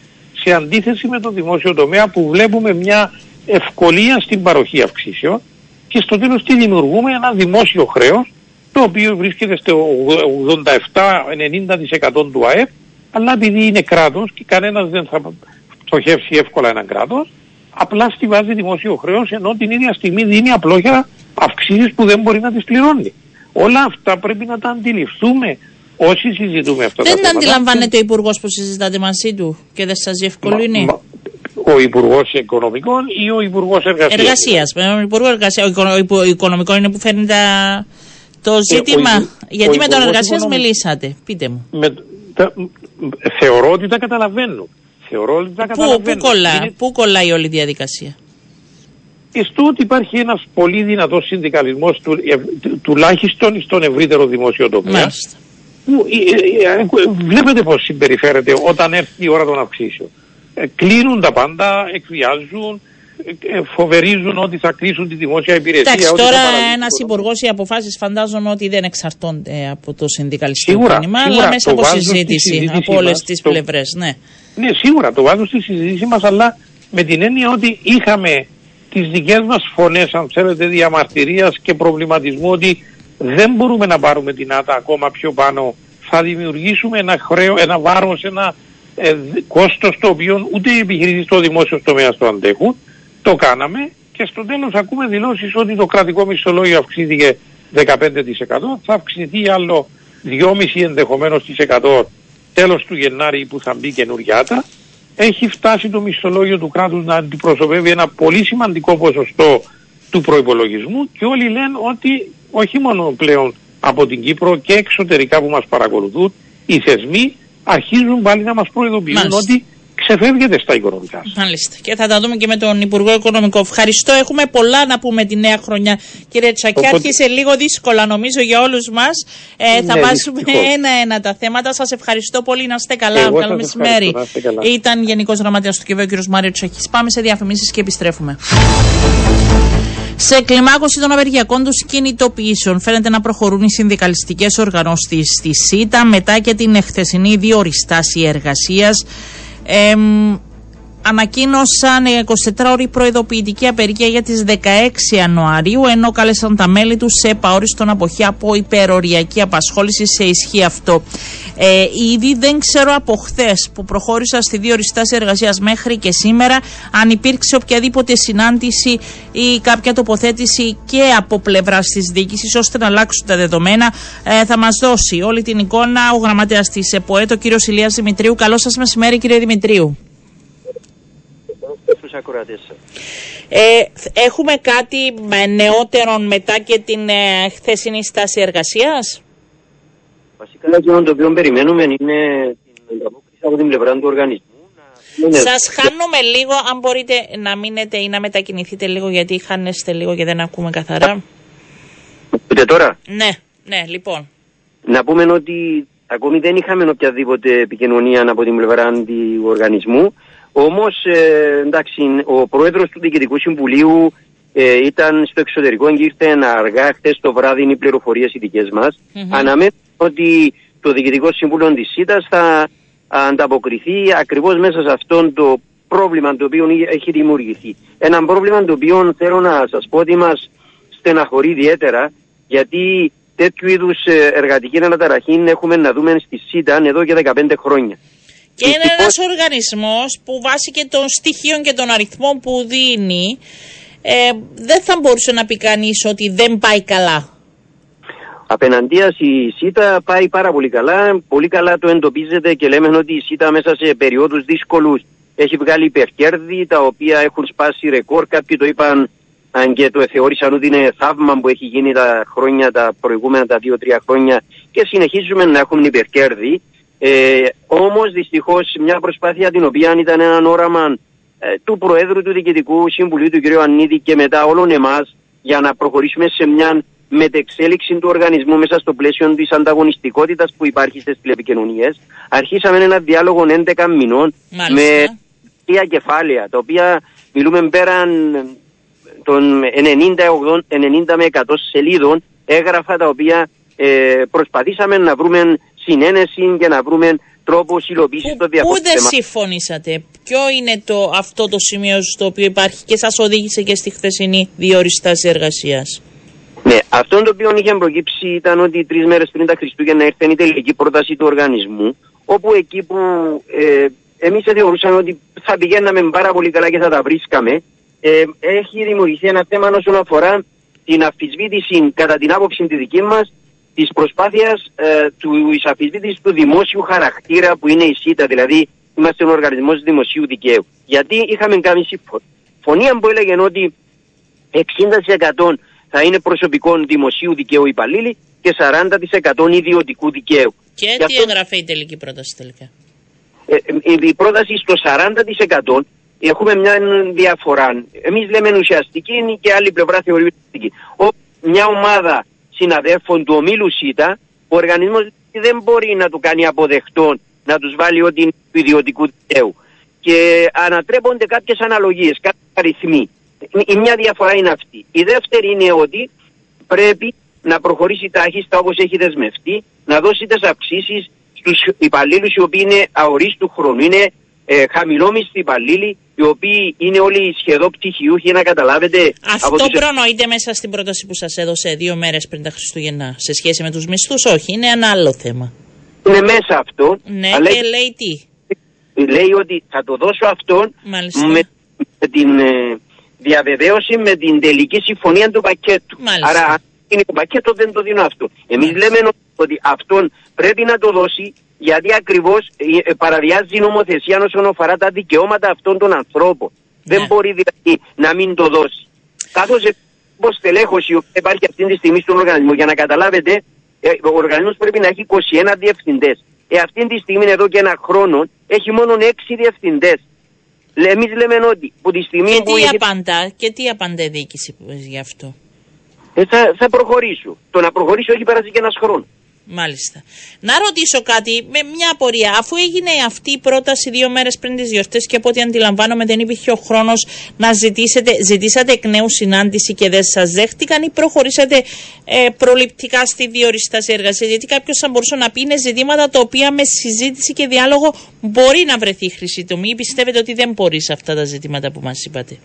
σε αντίθεση με το δημόσιο τομέα που βλέπουμε μια ευκολία στην παροχή αυξήσεων και στο τέλος τι δημιουργούμε ένα δημόσιο χρέος το οποίο βρίσκεται στο 87-90% του ΑΕΠ αλλά επειδή είναι κράτος και κανένας δεν θα στοχεύσει εύκολα έναν κράτος, απλά στηβάζει δημόσιο χρέος ενώ την ίδια στιγμή δίνει απλόχερα αυξήσεις που δεν μπορεί να τις πληρώνει. Όλα αυτά πρέπει να τα αντιληφθούμε όσοι συζητούμε αυτά δεν τα θέματα. Δεν αντιλαμβάνεται ο Υπουργός που συζητάτε μαζί του και δεν σας διευκολύνει; Μα, ο Υπουργός Οικονομικών ή ο Υπουργός Εργασίας; Εργασίας. Ο Υπουργό Εργασίας. Ο Οικονομικό είναι που φέρνει τα... το ε, ζήτημα. ο, Γιατί ο με τον Εργασίας μιλήσατε. Πείτε μου. Με, τα, θεωρώ ότι τα καταλαβαίνω θεωρώ ότι θα Πού, πού, κολλά, είναι... πού κολλάει όλη η διαδικασία; Στο ότι υπάρχει ένας πολύ δυνατός συνδικαλισμός του, τουλάχιστον στον ευρύτερο δημόσιο τομέα. Που, ε, ε, ε, βλέπετε πώς συμπεριφέρεται όταν έρθει η ώρα των αυξήσεων. κλείνουν τα πάντα, εκβιάζουν, φοβερίζουν ότι θα κλείσουν τη δημόσια υπηρεσία. Εντάξει, τώρα ένας υπουργός οι αποφάσεις φαντάζομαι ότι δεν εξαρτώνται από το συνδικαλιστικό κίνημα, αλλά μέσα από συζήτηση από όλες τις πλευρές. Ναι. Ναι, σίγουρα το βάζω στη συζήτηση μας, αλλά με την έννοια ότι είχαμε τις δικές μας φωνές, αν θέλετε, διαμαρτυρίας και προβληματισμού ότι δεν μπορούμε να πάρουμε την άτα ακόμα πιο πάνω. Θα δημιουργήσουμε ένα χρέο, ένα βάρος, ένα ε, κόστος το οποίο ούτε οι επιχειρήσεις στο δημόσιο τομέα το αντέχουν. Το κάναμε και και στο τέλος ακούμε δηλώσεις ότι το κρατικό μισθολόγιο αυξήθηκε 15% θα αυξηθεί άλλο 2,5 ενδεχομένως της 100 τέλος του Γενάρη που θα μπει καινούργια έχει φτάσει το μισθολόγιο του κράτους να αντιπροσωπεύει ένα πολύ σημαντικό ποσοστό του προϋπολογισμού και όλοι λένε ότι όχι μόνο πλέον από την Κύπρο και εξωτερικά που μας παρακολουθούν οι θεσμοί αρχίζουν πάλι να μας προειδοποιούν ότι ξεφεύγεται στα οικονομικά. Μάλιστα. Και θα τα δούμε και με τον Υπουργό Οικονομικό. Ευχαριστώ. Έχουμε πολλά να πούμε τη νέα χρονιά. Κύριε Τσακή, Οπότε... άρχισε λίγο δύσκολα νομίζω για όλους μας. Ε, θα ναι, βάσουμε ένα-ένα τα θέματα. Σας ευχαριστώ πολύ. Να είστε καλά. Εγώ Καλό μεσημέρι. Ήταν Γενικός Γραμματέας του ΚΕΒΕ, ο κ. Μάριο Τσακή. Πάμε σε διαφημίσεις και επιστρέφουμε. Σε κλιμάκωση των απεργιακών τους κινητοποιήσεων φαίνεται να προχωρούν οι συνδικαλιστικές οργανώσεις στη ΣΥΤΑ μετά και την εχθεσινή διοριστάση εργασίας. Ε, ανακοίνωσαν 24 ώρη προειδοποιητική απεργία για τις 16 Ιανουαρίου ενώ κάλεσαν τα μέλη τους σε επαόριστον αποχή από υπεροριακή απασχόληση σε ισχύ αυτό. Ε, ήδη δεν ξέρω από χθες που προχώρησα στη δύο στάση εργασίας μέχρι και σήμερα αν υπήρξε οποιαδήποτε συνάντηση ή κάποια τοποθέτηση και από πλευρά της διοίκησης ώστε να αλλάξουν τα δεδομένα. Ε, θα μας δώσει όλη την εικόνα ο γραμματέας της ΕΠΟΕ, ο κύριος Ηλίας Δημητρίου. Καλό σας μεσημέρι κύριε Δημητρίου. Ε, έχουμε κάτι νεότερο μετά και την ε, χθεσινή στάση εργασίας; Βασικά αυτό το οποίο περιμένουμε είναι την ανταπόκριση από την πλευρά του οργανισμού. Σας χάνουμε λίγο, αν μπορείτε να μείνετε ή να μετακινηθείτε λίγο, γιατί χάνεστε λίγο και δεν ακούμε καθαρά. Ούτε τώρα. Ναι, ναι, λοιπόν. Να πούμε ότι ακόμη δεν είχαμε οποιαδήποτε επικοινωνία από την πλευρά του οργανισμού. Όμως, ε, εντάξει, ο πρόεδρος του Διοικητικού Συμβουλίου ε, ήταν στο εξωτερικό και ήρθε αργά χτε το βράδυ είναι οι πληροφορίες οι δικέ μα. Mm-hmm. ότι το Διοικητικό Συμβούλιο της ΣΥΤΑ θα ανταποκριθεί ακριβώς μέσα σε αυτό το πρόβλημα το οποίο έχει δημιουργηθεί. Ένα πρόβλημα το οποίο θέλω να σας πω ότι μας στεναχωρεί ιδιαίτερα γιατί τέτοιου είδους ε, εργατική αναταραχή έχουμε να δούμε στη ΣΥΤΑ εδώ και 15 χρόνια. Και είναι ένας οργανισμός που βάσει και των στοιχείων και των αριθμών που δίνει, ε, δεν θα μπορούσε να πει κανείς ότι δεν πάει καλά. Απέναντία η ΣΥΤΑ πάει πάρα πολύ καλά. Πολύ καλά το εντοπίζεται και λέμε ότι η ΣΥΤΑ μέσα σε περιόδους δύσκολους έχει βγάλει υπερκέρδη τα οποία έχουν σπάσει ρεκόρ. Κάποιοι το είπαν αν και το θεώρησαν ότι είναι θαύμα που έχει γίνει τα χρόνια, τα προηγούμενα τα δύο-τρία χρόνια και συνεχίζουμε να έχουμε υπερκέρδη. Ε, όμως δυστυχώς μια προσπάθεια την οποία ήταν ένα όραμα ε, του Προέδρου του Διοικητικού Συμβουλίου του κ. Ανίδη και μετά όλων εμάς για να προχωρήσουμε σε μια μετεξέλιξη του οργανισμού μέσα στο πλαίσιο της ανταγωνιστικότητας που υπάρχει στις τηλεπικοινωνίες. Αρχίσαμε ένα διάλογο 11 μηνών με τρία κεφάλαια, τα οποία μιλούμε πέραν των 90, 90 με 100 σελίδων έγραφα τα οποία ε, προσπαθήσαμε να βρούμε συνένεση και να βρούμε τρόπο υλοποίησης των διαφορών. Πού δεν συμφωνήσατε, Ποιο είναι το, αυτό το σημείο στο οποίο υπάρχει και σας οδήγησε και στη χθεσινή διοριστάση εργασίας; Ναι, αυτό το οποίο είχε προκύψει ήταν ότι τρεις μέρες πριν τα Χριστούγεννα ήρθε η τελική πρόταση του οργανισμού, όπου εκεί που ε, εμείς θεωρούσαμε ότι θα πηγαίναμε πάρα πολύ καλά και θα τα βρίσκαμε, ε, έχει δημιουργηθεί ένα θέμα όσον αφορά την αφισβήτηση κατά την άποψη τη δική μας της προσπάθειας ε, του εισαφισβήτησης του δημόσιου χαρακτήρα που είναι η ΣΥΤΑ, δηλαδή είμαστε ο οργανισμός δημοσίου δικαίου. Γιατί είχαμε κάνει συμφωνία που έλεγε ότι 60% θα είναι προσωπικό δημοσίου δικαίου υπαλλήλοι και 40% ιδιωτικού δικαίου. Και, τι αυτό... έγραφε η τελική πρόταση τελικά; Ε, ε η πρόταση στο 40% έχουμε μια διαφορά. Εμείς λέμε ουσιαστική και άλλη πλευρά θεωρεί ουσιαστική. Μια ομάδα συναδέλφων του ομίλου ΣΥΤΑ, ο οργανισμός δεν μπορεί να του κάνει αποδεκτό να τους βάλει ό,τι είναι του ιδιωτικού δικαίου. Και ανατρέπονται κάποιες αναλογίες, κάποιοι αριθμοί. Η μια διαφορά είναι αυτή. Η δεύτερη είναι ότι πρέπει να προχωρήσει τάχιστα όπως έχει δεσμευτεί, να δώσει τις αυξήσεις στους υπαλλήλους οι οποίοι είναι αορίστου χρόνου. Είναι ε, χαμηλόμιστοι υπαλλήλοι, οι οποίοι είναι όλοι σχεδόν πτυχιούχοι, να καταλάβετε. Αυτό τους... προνοείται μέσα στην πρόταση που σας έδωσε δύο μέρες πριν τα Χριστούγεννα σε σχέση με τους μισθούς, όχι, είναι ένα άλλο θέμα. Είναι μέσα αυτό. Ναι, αλλά και λέει τι; Λέει ότι θα το δώσω αυτόν με, την, ε, διαβεβαίωση με την τελική συμφωνία του πακέτου. Μάλιστα. Άρα αν είναι το πακέτο δεν το δίνω αυτό. Εμείς λέμε ότι αυτόν πρέπει να το δώσει γιατί ακριβώς ε, ε, παραβιάζει η νομοθεσία όσον αφορά τα δικαιώματα αυτών των ανθρώπων. Δεν Ναι. μπορεί δηλαδή να μην το δώσει. Καθώς όπως στελέχωση που υπάρχει αυτή τη στιγμή στον οργανισμό για να καταλάβετε ε, ο οργανισμός πρέπει να έχει 21 διευθυντές. Ε, αυτή τη στιγμή εδώ και ένα χρόνο έχει μόνο 6 διευθυντές. Εμείς λέμε ότι που τη στιγμή Και που τι είχε- απαντά, και τι απαντά η διοίκηση γι' αυτό; ε, θα, θα προχωρήσω. Το να προχωρήσω έχει περάσει και ένας χρόνος. Μάλιστα. Να ρωτήσω κάτι με μια απορία. Αφού έγινε αυτή η πρόταση δύο μέρες πριν τις γιορτές και από ό,τι αντιλαμβάνομαι δεν υπήρχε ο χρόνος να ζητήσετε, ζητήσατε εκ νέου συνάντηση και δεν σας δέχτηκαν ή προχωρήσατε ε, προληπτικά στη διοριστάση εργασίας; Γιατί κάποιος θα μπορούσε να πει είναι ζητήματα τα οποία με συζήτηση και διάλογο μπορεί να βρεθεί χρυσή τομή. Ή πιστεύετε ότι δεν μπορεί σε αυτά τα ζητήματα που μας είπατε;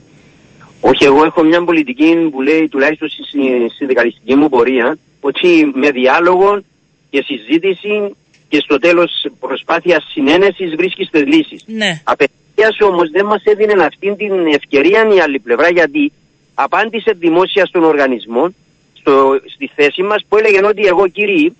Όχι, εγώ έχω μια πολιτική που λέει τουλάχιστον στη συ- συνδικαλιστική μου πορεία ότι με διάλογο και συζήτηση και στο τέλος προσπάθειας συνένεσης βρίσκεις τις λύσεις. Ναι. Απευθείας όμως δεν μας έδινε αυτή την ευκαιρία η άλλη πλευρά γιατί απάντησε δημόσια στον οργανισμό στο, στη θέση μας που έλεγε ότι εγώ κύριοι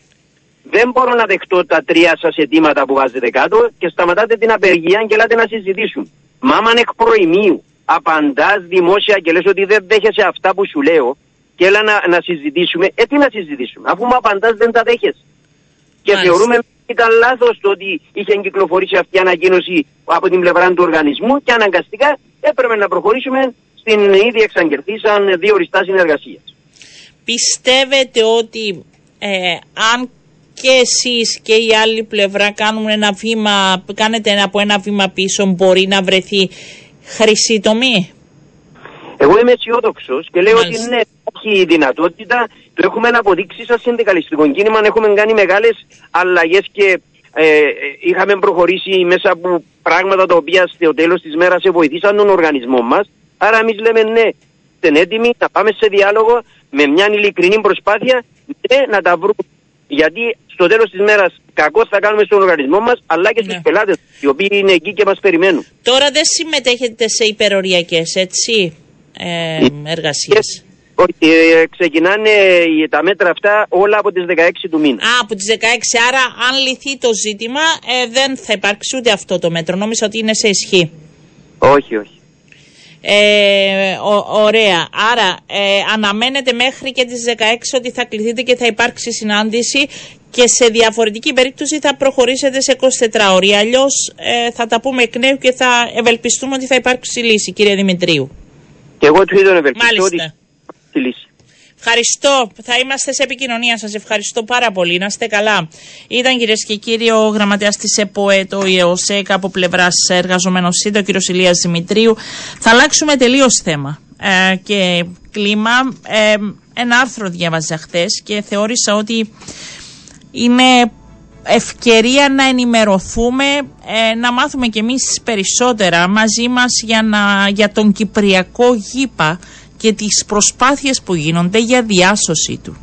δεν μπορώ να δεχτώ τα τρία σας αιτήματα που βάζετε κάτω και σταματάτε την απεργία και ελάτε να συζητήσουμε. Μα άμα εκ προημίου απαντάς δημόσια και λες ότι δεν δέχεσαι αυτά που σου λέω και έλα να, να συζητήσουμε, ε τι να συζητήσουμε αφού μου απαντάς δεν τα δέχεσαι. Και Μάλιστα. θεωρούμε ότι ήταν λάθος το ότι είχε κυκλοφορήσει αυτή η ανακοίνωση από την πλευρά του οργανισμού και αναγκαστικά έπρεπε να προχωρήσουμε στην ήδη εξαγγελθήσαν δύο οριστά συνεργασία. Πιστεύετε ότι ε, αν και εσείς και η άλλη πλευρά κάνουν ένα βήμα, κάνετε ένα, από ένα βήμα πίσω μπορεί να βρεθεί χρυσή τομή; Εγώ είμαι αισιόδοξος και λέω Μάλιστα. ότι ναι, έχει δυνατότητα. Το έχουμε αποδείξει σαν συνδικαλιστικό κίνημα. Έχουμε κάνει μεγάλες αλλαγές και ε, ε, είχαμε προχωρήσει μέσα από πράγματα τα οποία στο τέλος της μέρας σε βοηθήσαν τον οργανισμό μας. Άρα, εμείς λέμε ναι, είστε έτοιμοι να πάμε σε διάλογο με μια ειλικρινή προσπάθεια ναι, να τα βρούμε. Γιατί στο τέλος της μέρας κακό θα κάνουμε στον οργανισμό μας, αλλά και στους Ναι. πελάτες, οι οποίοι είναι εκεί και μας περιμένουν. Τώρα δεν συμμετέχετε σε υπεροριακές, έτσι, ε, εργασίες; Όχι, ε, ξεκινάνε ε, τα μέτρα αυτά όλα από τις 16 του μήνα. Α, από τις 16, άρα αν λυθεί το ζήτημα ε, δεν θα υπάρξει ούτε αυτό το μέτρο. Νόμιζα ότι είναι σε ισχύ. Όχι, όχι. Ε, ο- ωραία. Άρα ε, αναμένετε μέχρι και τις 16 ότι θα κληθείτε και θα υπάρξει συνάντηση και σε διαφορετική περίπτωση θα προχωρήσετε σε 24 ώρες. Αλλιώς ε, θα τα πούμε εκ νέου και θα ευελπιστούμε ότι θα υπάρξει λύση, κύριε Δημητρίου. Και εγώ του είδων ευελπιστώ ότι Μάλιστα. Τη λύση. Ευχαριστώ. Θα είμαστε σε επικοινωνία. Σας ευχαριστώ πάρα πολύ. Να είστε καλά. Ήταν κυρίες και κύριοι ο γραμματέας της ΕΠΟΕ, το ΙΕΟΣΕΚ, από πλευράς εργαζομένων ΣΥΝΤΟ, ο κύριος Ηλίας Δημητρίου. Θα αλλάξουμε τελείως θέμα ε, και κλίμα. Ε, ένα άρθρο διάβαζα χθες και θεώρησα ότι είναι ευκαιρία να ενημερωθούμε, ε, να μάθουμε κι εμείς περισσότερα μαζί μας για, να, για τον Κυπριακό γήπα και τις προσπάθειες που γίνονται για διάσωση του.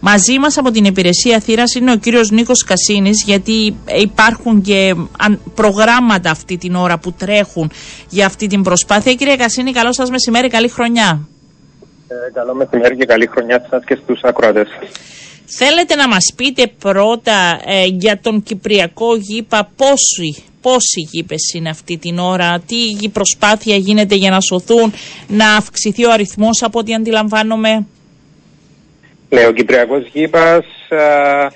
Μαζί μας από την υπηρεσία θύρας είναι ο κύριος Νίκος Κασίνης γιατί υπάρχουν και αν- προγράμματα αυτή την ώρα που τρέχουν για αυτή την προσπάθεια. Κύριε Κασίνη, καλό σας μεσημέρι, καλή χρονιά. Ε, καλό μεσημέρι και καλή χρονιά σας και στους ακροατές. Θέλετε να μας πείτε πρώτα ε, για τον Κυπριακό γήπα πόσοι, πόσοι γήπες είναι αυτή την ώρα, τι προσπάθεια γίνεται για να σωθούν, να αυξηθεί ο αριθμός από ό,τι αντιλαμβάνομαι. Ναι, ο Κυπριακός γήπας α,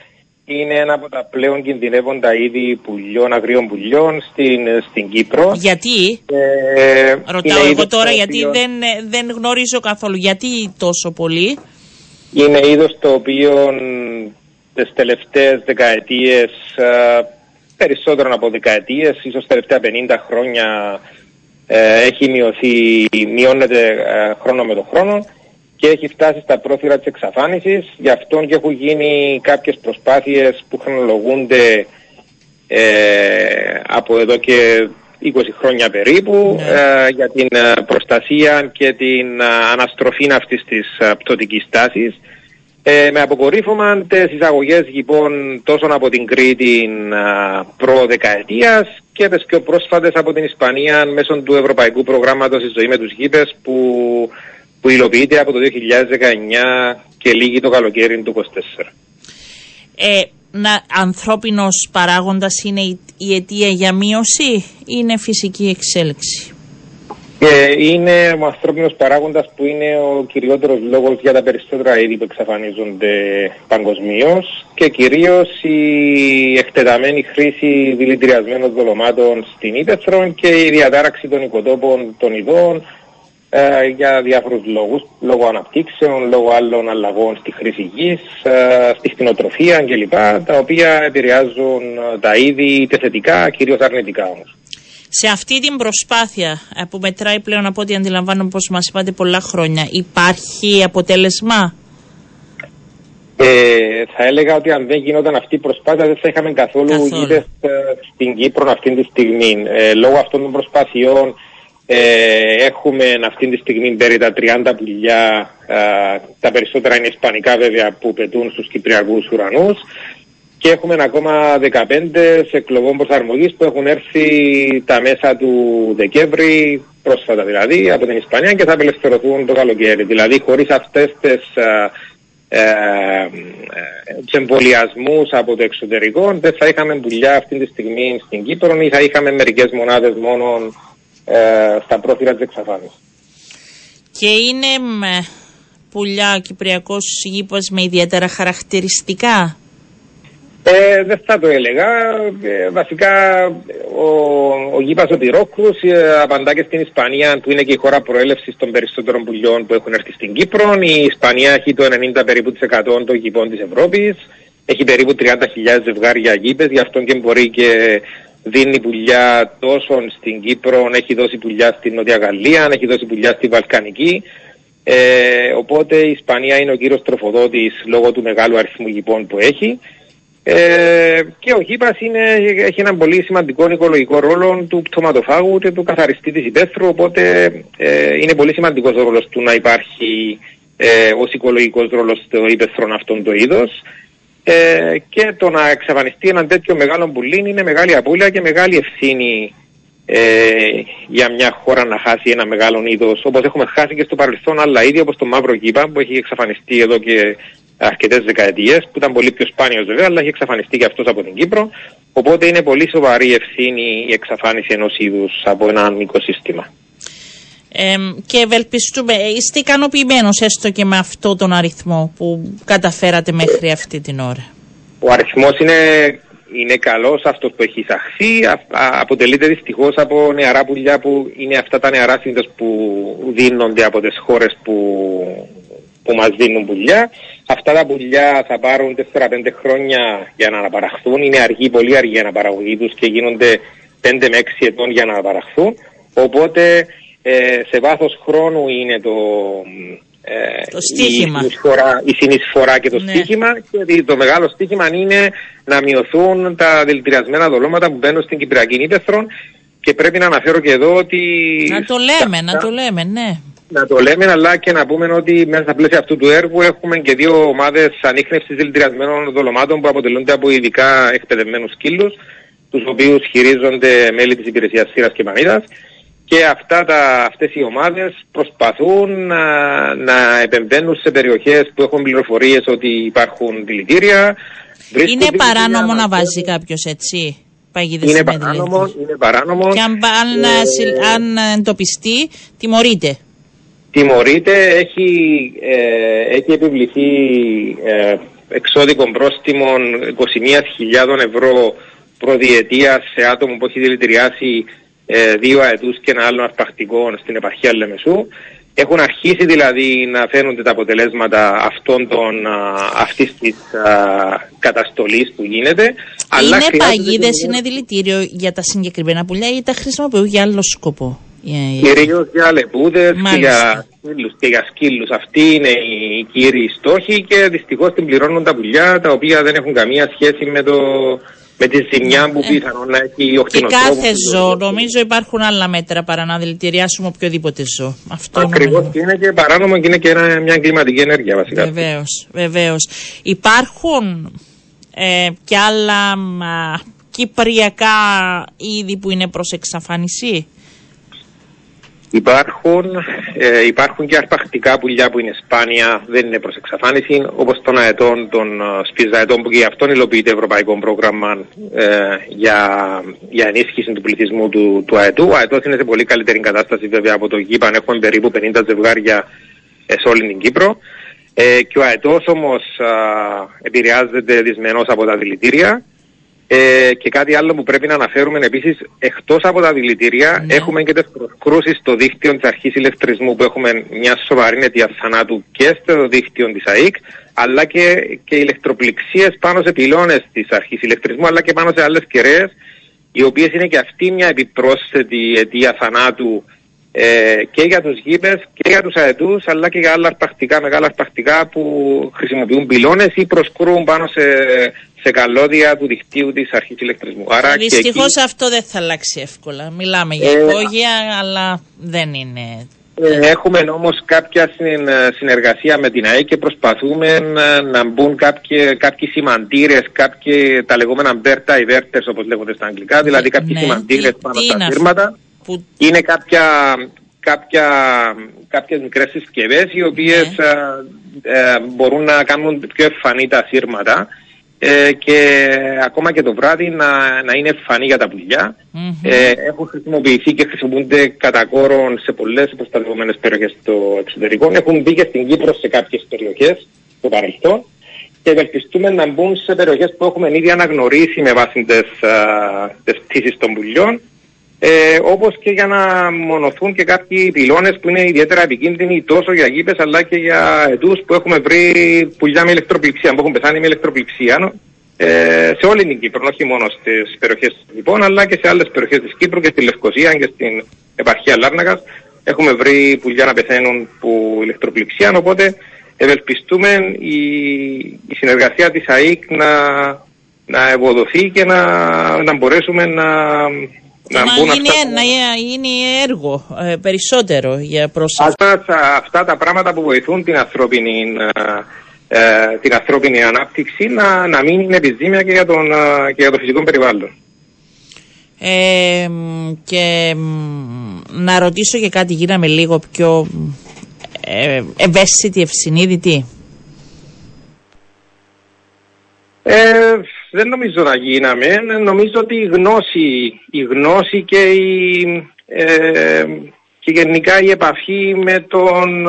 είναι ένα από τα πλέον κινδυνεύοντα είδη πουλιών, αγρίων πουλιών στην, στην Κύπρο. Γιατί, Ε, ρωτάω είναι εγώ είδος τώρα το γιατί οποίο- δεν, ε, δεν γνωρίζω καθόλου, γιατί τόσο πολύ; Είναι είδος το οποίο τις τελευταίες δεκαετίες, α, περισσότερο από δεκαετίες, ίσως τα τελευταία 50 χρόνια ε, έχει μειωθεί, μειώνεται ε, χρόνο με το χρόνο και έχει φτάσει στα πρόθυρα της εξαφάνισης. Γι' αυτό και έχουν γίνει κάποιες προσπάθειες που χρονολογούνται ε, από εδώ και 20 χρόνια περίπου Ναι. ε, για την ε, προστασία και την ε, αναστροφή αυτής της ε, πτωτικής τάσης Ε, με αποκορύφωμα τι εισαγωγές λοιπόν τόσο από την Κρήτη προ δεκαετία και τι πιο πρόσφατες από την Ισπανία μέσω του Ευρωπαϊκού Προγράμματος Η Ζωή με τους Γήπες που, που υλοποιείται από το 2019 και λίγη το καλοκαίρι του 2024. Ε, να, ανθρώπινος παράγοντας είναι η, η αιτία για μείωση ή είναι φυσική εξέλιξη; Ε, είναι ο ανθρώπινος παράγοντας που είναι ο κυριότερος λόγος για τα περισσότερα είδη που εξαφανίζονται παγκοσμίως και κυρίως η εκτεταμένη χρήση δηλητηριασμένων δολωμάτων στην ύπεθρο και η διατάραξη των οικοτόπων των ειδών ε, για διάφορους λόγους. Λόγω αναπτύξεων, λόγω άλλων αλλαγών στη χρήση γης, ε, στη χτινοτροφία κλπ. τα οποία επηρεάζουν τα είδη είτε θετικά, κυρίως αρνητικά όμως. Σε αυτή την προσπάθεια ε, που μετράει πλέον από ό,τι αντιλαμβάνομαι πως μας είπατε πολλά χρόνια, υπάρχει αποτέλεσμα; Ε, θα έλεγα ότι αν δεν γινόταν αυτή η προσπάθεια δεν θα είχαμε καθόλου, καθόλου. Ε, στην Κύπρο αυτή τη στιγμή. Ε, λόγω αυτών των προσπαθειών ε, έχουμε αυτή τη στιγμή περί τα 30 πουλιά, τα περισσότερα είναι ισπανικά βέβαια που πετούν στους κυπριακούς ουρανούς και έχουμε ακόμα 15 σε εκλογών προσαρμογής που έχουν έρθει τα μέσα του Δεκέμβρη, πρόσφατα δηλαδή, από την Ισπανία και θα απελευθερωθούν το καλοκαίρι. Δηλαδή χωρίς αυτές τις ε, ε, εμβολιασμούς από το εξωτερικό δεν θα είχαμε πουλιά αυτή τη στιγμή στην Κύπρο ή θα είχαμε μερικές μονάδες μόνο ε, στα πρόθυρα της εξαφάνισης. Και είναι πουλιά ο Κυπριακός γήπος με ιδιαίτερα χαρακτηριστικά; Ε, δεν θα το έλεγα. Ε, βασικά ο, ο Γήπας ο Πυρόκους ε, απαντά και στην Ισπανία που είναι και η χώρα προέλευσης των περισσότερων πουλιών που έχουν έρθει στην Κύπρο. Η Ισπανία έχει το 90 περίπου των γήπων της Ευρώπης. Έχει περίπου 30.000 ζευγάρια γήπες, γι' αυτό και μπορεί και δίνει πουλιά τόσο στην Κύπρο, έχει δώσει πουλιά στην Νότια Γαλλία, έχει δώσει πουλιά στη Βαλκανική. Ε, οπότε η Ισπανία είναι ο κύριος τροφοδότης λόγω του μεγάλου αριθμού γηπών που έχει. Ε, και ο Κύπας έχει έναν πολύ σημαντικό οικολογικό ρόλο του πτωματοφάγου και του καθαριστή της υπαίθρου, οπότε ε, είναι πολύ σημαντικός ο ρόλος του να υπάρχει ε, ως οικολογικός ρόλος στο υπαίθρον αυτόν το είδος. Ε, και το να εξαφανιστεί έναν τέτοιο μεγάλο πουλί είναι μεγάλη απώλεια και μεγάλη ευθύνη ε, για μια χώρα να χάσει ένα μεγάλο είδος. Όπως έχουμε χάσει και στο παρελθόν άλλα είδη, όπως το μαύρο κύπα που έχει εξαφανιστεί εδώ και αρκετές δεκαετίες, που ήταν πολύ πιο σπάνιος βέβαια, αλλά έχει εξαφανιστεί και αυτός από την Κύπρο. Οπότε είναι πολύ σοβαρή ευθύνη η εξαφάνιση ενός είδους από ένα οικοσύστημα. Ε, και ευελπιστούμε, είστε ικανοποιημένος έστω και με αυτό τον αριθμό που καταφέρατε μέχρι αυτή την ώρα; Ο αριθμός είναι, είναι καλός αυτός που έχει εισαχθεί. αποτελείται δυστυχώς από νεαρά πουλιά που είναι αυτά τα νεαρά συνήθως που δίνονται από τις χώρες που που μας δίνουν πουλιά. Αυτά τα πουλιά θα πάρουν 4-5 χρόνια για να αναπαραχθούν. Είναι αργή, πολύ αργή η αναπαραγωγή τους και γίνονται 5 με 6 ετών για να αναπαραχθούν. Οπότε ε, σε βάθος χρόνου είναι το, ε, το στίχημα. Η, συνεισφορά, η συνεισφορά και το ναι. στίχημα και το μεγάλο στίχημα είναι να μειωθούν τα δηλητηριασμένα δολώματα που μπαίνουν στην Κυπριακή Ήπεθρο και πρέπει να αναφέρω και εδώ ότι... Να το λέμε, να το λέμε, ναι να το λέμε, αλλά και να πούμε ότι μέσα στα πλαίσια αυτού του έργου έχουμε και δύο ομάδες ανείχνευσης δηλητηριασμένων δολωμάτων που αποτελούνται από ειδικά εκπαιδευμένους σκύλους, τους οποίους χειρίζονται μέλη της υπηρεσίας Σύρας και Πανίδα. Και αυτά τα, αυτές οι ομάδες προσπαθούν να, να επεμβαίνουν σε περιοχές που έχουν πληροφορίες ότι υπάρχουν δηλητήρια. Είναι παράνομο να βάζει κάποιος έτσι. Είναι παράνομο, είναι παράνομο. Και αν, αν, ε, αν εντοπιστεί, τιμωρείται τιμωρείται, έχει, ε, έχει επιβληθεί ε, εξώδικων πρόστιμων 21.000 ευρώ προδιετία σε άτομο που έχει δηλητηριάσει ε, δύο αετούς και ένα άλλο αρπακτικό στην επαρχία Λεμεσού. Έχουν αρχίσει δηλαδή να φαίνονται τα αποτελέσματα αυτών των, αυτής της καταστολής που γίνεται. Είναι αλλά παγίδες, είναι δηλητήριο για τα συγκεκριμένα πουλιά ή τα χρησιμοποιούν για άλλο σκοπό; Κυρίως για λεπούδε και για σκύλους. Και για σκύλους. Αυτοί είναι οι κύριοι στόχοι και δυστυχώς την πληρώνουν τα πουλιά τα οποία δεν έχουν καμία σχέση με το, με τη ζημιά που ε, πιθανόν να έχει ο Και κάθε ζώο, νομίζω υπάρχουν άλλα μέτρα παρά να δηλητηριάσουμε οποιοδήποτε ζώο. Αυτό Ακριβώς είναι και παράνομο και είναι και μια εγκληματική ενέργεια βασικά. Βεβαίως, βεβαίως. Υπάρχουν ε, και άλλα κυπριακά είδη που είναι προς εξαφάνιση; Υπάρχουν, ε, υπάρχουν και αρπακτικά πουλιά που είναι σπάνια, δεν είναι προς εξαφάνιση, όπως των αετών, των ε, σπιζαετών που και αυτόν υλοποιείται ευρωπαϊκό πρόγραμμα ε, για, για ενίσχυση του πληθυσμού του, του αετού. Ο αετός είναι σε πολύ καλύτερη κατάσταση βέβαια από το Κύπαν, έχουμε περίπου 50 ζευγάρια ε, σε όλη την Κύπρο. Ε, και ο αετός όμως α, επηρεάζεται δυσμενώς από τα δηλητήρια ε, και κάτι άλλο που πρέπει να αναφέρουμε επίσης, εκτός από τα δηλητήρια, ναι. έχουμε και τις προσκρούσεις στο δίκτυο της αρχής ηλεκτρισμού, που έχουμε μια σοβαρή αιτία θανάτου και στο δίκτυο της ΑΕΚ, αλλά και, και ηλεκτροπληξίες πάνω σε πυλώνες της αρχής ηλεκτρισμού, αλλά και πάνω σε άλλες κεραίες, οι οποίες είναι και αυτή μια επιπρόσθετη αιτία θανάτου ε, και για τους γήπες και για τους αετούς αλλά και για άλλα αρπακτικά, μεγάλα αρπακτικά που χρησιμοποιούν πυλώνες ή προσκρούν πάνω σε, σε καλώδια του δικτύου της αρχής ηλεκτρισμού. Άρα Δυστυχώς εκεί... αυτό δεν θα αλλάξει εύκολα. Μιλάμε για ε, υπόγεια αλλά δεν είναι... Ε, έχουμε όμως κάποια συνεργασία με την ΑΕ και προσπαθούμε να, να μπουν κάποιοι, κάποιοι σημαντήρες, τα λεγόμενα Berta inverters όπως λέγονται στα αγγλικά, δηλαδή κάποιοι ναι, σημαντήρες πάνω στα φύρματα που... Είναι κάποια, κάποια, κάποιες μικρές συσκευές οι οποίες ναι. ε, ε, μπορούν να κάνουν πιο εμφανή τα σύρματα ε, και ακόμα και το βράδυ να, να είναι εμφανή για τα πουλιά. Ε, έχουν χρησιμοποιηθεί και χρησιμοποιούνται κατά κόρον σε πολλές προστατευόμενες περιοχές στο εξωτερικό. Έχουν μπει και στην Κύπρο σε κάποιες περιοχές στο παρελθόν και ευελπιστούμε να μπουν σε περιοχές που έχουμε ήδη αναγνωρίσει με βάση τις, τις πτήσεις των πουλιών ε, Όπως και για να μονοθούν και κάποιοι πυλώνες που είναι ιδιαίτερα επικίνδυνοι τόσο για γήπες αλλά και για ετού που έχουμε βρει πουλιά με ηλεκτροπληξία, που έχουν πεθάνει με ηλεκτροπληξία ε, σε όλη την Κύπρο, όχι μόνο στις περιοχές του λοιπόν, αλλά και σε άλλες περιοχές της Κύπρου και στη Λευκοσία και στην επαρχία Λάρνακας. Έχουμε βρει πουλιά να πεθαίνουν που ηλεκτροπληξία, οπότε ευελπιστούμε η, η συνεργασία της ΑΕΚ να, να ευοδοθεί και να, να μπορέσουμε να να, να γίνει, να γίνει έργο ε, περισσότερο για Αυτά, αυτά τα πράγματα που βοηθούν την ανθρώπινη, ε, ε, την ανθρώπινη ανάπτυξη να, να μην είναι επιζήμια και για, τον, και για το φυσικό περιβάλλον. Ε, και να ρωτήσω και κάτι γίναμε λίγο πιο ε, ευαίσθητη, ευσυνείδητη. Ε, δεν νομίζω να γίναμε. Νομίζω ότι η γνώση, η γνώση και, η, ε, και γενικά η επαφή με, τον,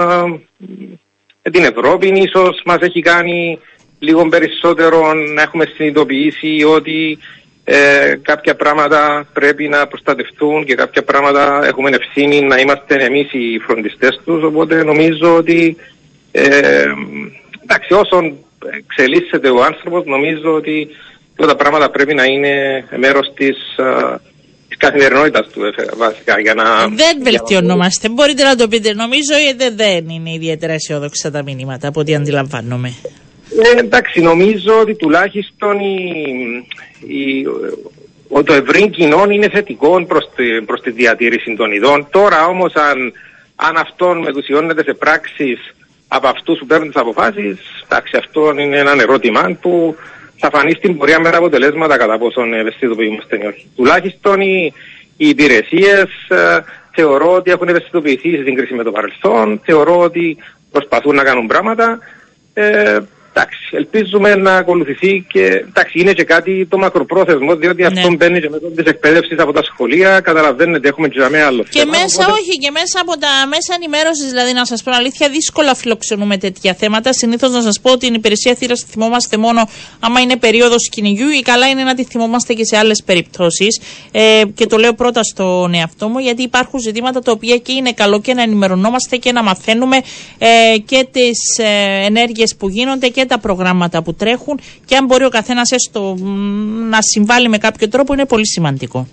με την Ευρώπη ίσως μας έχει κάνει λίγο περισσότερο να έχουμε συνειδητοποιήσει ότι ε, κάποια πράγματα πρέπει να προστατευτούν και κάποια πράγματα έχουμε ευθύνη να είμαστε εμείς οι φροντιστές τους οπότε νομίζω ότι ε, εντάξει όσον εξελίσσεται ο άνθρωπος νομίζω ότι αυτά τα πράγματα πρέπει να είναι μέρος της, της καθημερινότητας του βασικά για να... Δεν βελτιωνόμαστε, μπορείτε να το πείτε. Νομίζω ότι δεν είναι ιδιαίτερα αισιόδοξα τα μηνύματα από ό,τι αντιλαμβάνομαι. Ε, εντάξει, νομίζω ότι τουλάχιστον η, η, ο, το ευρύ κοινό είναι θετικό προς τη, προς τη διατήρηση των ειδών. Τώρα όμως αν, αν αυτό μετουσιώνεται σε πράξεις από αυτούς που παίρνουν τις αποφάσεις, εντάξει, αυτό είναι ένα ερώτημα που θα φανεί στην πορεία με τα αποτελέσματα κατά πόσον ευαισθητοποιούμαστε ή όχι. Τουλάχιστον οι, οι υπηρεσίες ε, θεωρώ ότι έχουν ευαισθητοποιηθεί στην κρίση με το παρελθόν, θεωρώ ότι προσπαθούν να κάνουν πράγματα. Ε, Εντάξει, ελπίζουμε να ακολουθηθεί και εντάξει, είναι και κάτι το μακροπρόθεσμο, διότι ναι. αυτό μπαίνει και μέσω της εκπαίδευσης από τα σχολεία. Καταλαβαίνετε, έχουμε και με άλλο Και μέσα, οπότε... όχι, και μέσα από τα μέσα ενημέρωσης, δηλαδή, να σας πω αλήθεια, δύσκολα φιλοξενούμε τέτοια θέματα. Συνήθως να σας πω ότι την υπηρεσία θύρας τη θυμόμαστε μόνο άμα είναι περίοδος κυνηγιού ή καλά είναι να τη θυμόμαστε και σε άλλες περιπτώσεις. Ε, και το λέω πρώτα στον εαυτό μου, γιατί υπάρχουν ζητήματα τα οποία και είναι καλό και να ενημερωνόμαστε και να μαθαίνουμε ε, και τις ε, ενέργειες που γίνονται και τα προγράμματα που τρέχουν και αν μπορεί ο καθένας έστω να συμβάλλει με κάποιο τρόπο είναι πολύ σημαντικό.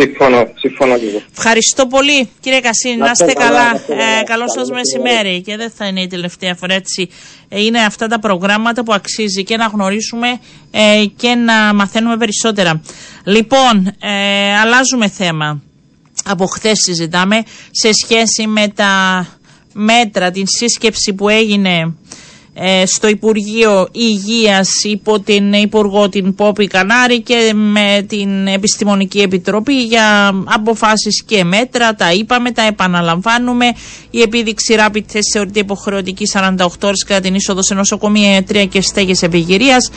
Συμφωνώ, συμφωνώ και εγώ. Ευχαριστώ πολύ κύριε Κασίνη, να είστε καλά. Ε, καλό σας μεσημέρι και δεν θα είναι η τελευταία φορά έτσι. Ε, είναι αυτά τα προγράμματα που αξίζει και να γνωρίσουμε ε, και να μαθαίνουμε περισσότερα. Λοιπόν, ε, αλλάζουμε θέμα. Από χθες συζητάμε σε σχέση με τα μέτρα, την σύσκεψη που έγινε ε, στο Υπουργείο Υγείας υπό την Υπουργό την Πόπη Κανάρη και με την Επιστημονική Επιτροπή για αποφάσεις και μέτρα. Τα είπαμε, τα επαναλαμβάνουμε. Η επίδειξη rapid test θεωρείται υποχρεωτική 48 ώρες κατά την είσοδο σε νοσοκομεία 3 και στέγες επιγυρίας.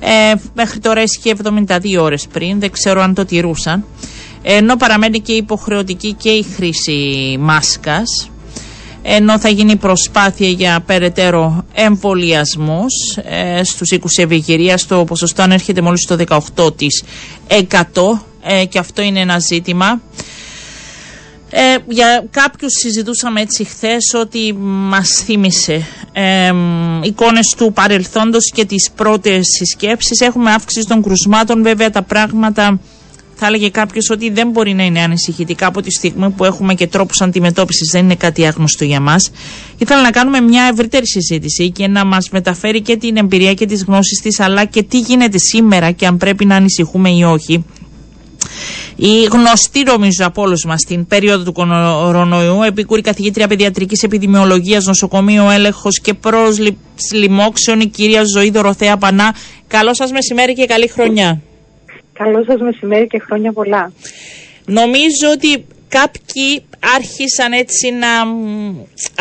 Ε, μέχρι τώρα έσχει 72 ώρες πριν, δεν ξέρω αν το τηρούσαν. Ενώ παραμένει και υποχρεωτική και η χρήση μάσκας ενώ θα γίνει προσπάθεια για περαιτέρω εμβολιασμού ε, στους οίκους ευηγυρίας το ποσοστό ανέρχεται μόλις στο 18% ε, και αυτό είναι ένα ζήτημα. Ε, για κάποιους συζητούσαμε έτσι χθες ότι μας θύμισε ε, εικόνες του παρελθόντος και τις πρώτες συσκέψεις. Έχουμε αύξηση των κρουσμάτων βέβαια τα πράγματα θα έλεγε κάποιος ότι δεν μπορεί να είναι ανησυχητικά από τη στιγμή που έχουμε και τρόπους αντιμετώπισης, δεν είναι κάτι άγνωστο για μας. Ήθελα να κάνουμε μια ευρύτερη συζήτηση και να μας μεταφέρει και την εμπειρία και τις γνώσεις της, αλλά και τι γίνεται σήμερα και αν πρέπει να ανησυχούμε ή όχι. Η γνωστή νομίζω από όλους μας την περίοδο του κορονοϊού, επικούρη καθηγήτρια παιδιατρικής επιδημιολογίας, νοσοκομείο έλεγχος και πρόσλημόξεων, η κυρία Ζωή Δωροθέα Πανά. Καλό σας μεσημέρι και καλή χρονιά. Καλό σας μεσημέρι και χρόνια πολλά. Νομίζω ότι κάποιοι άρχισαν έτσι να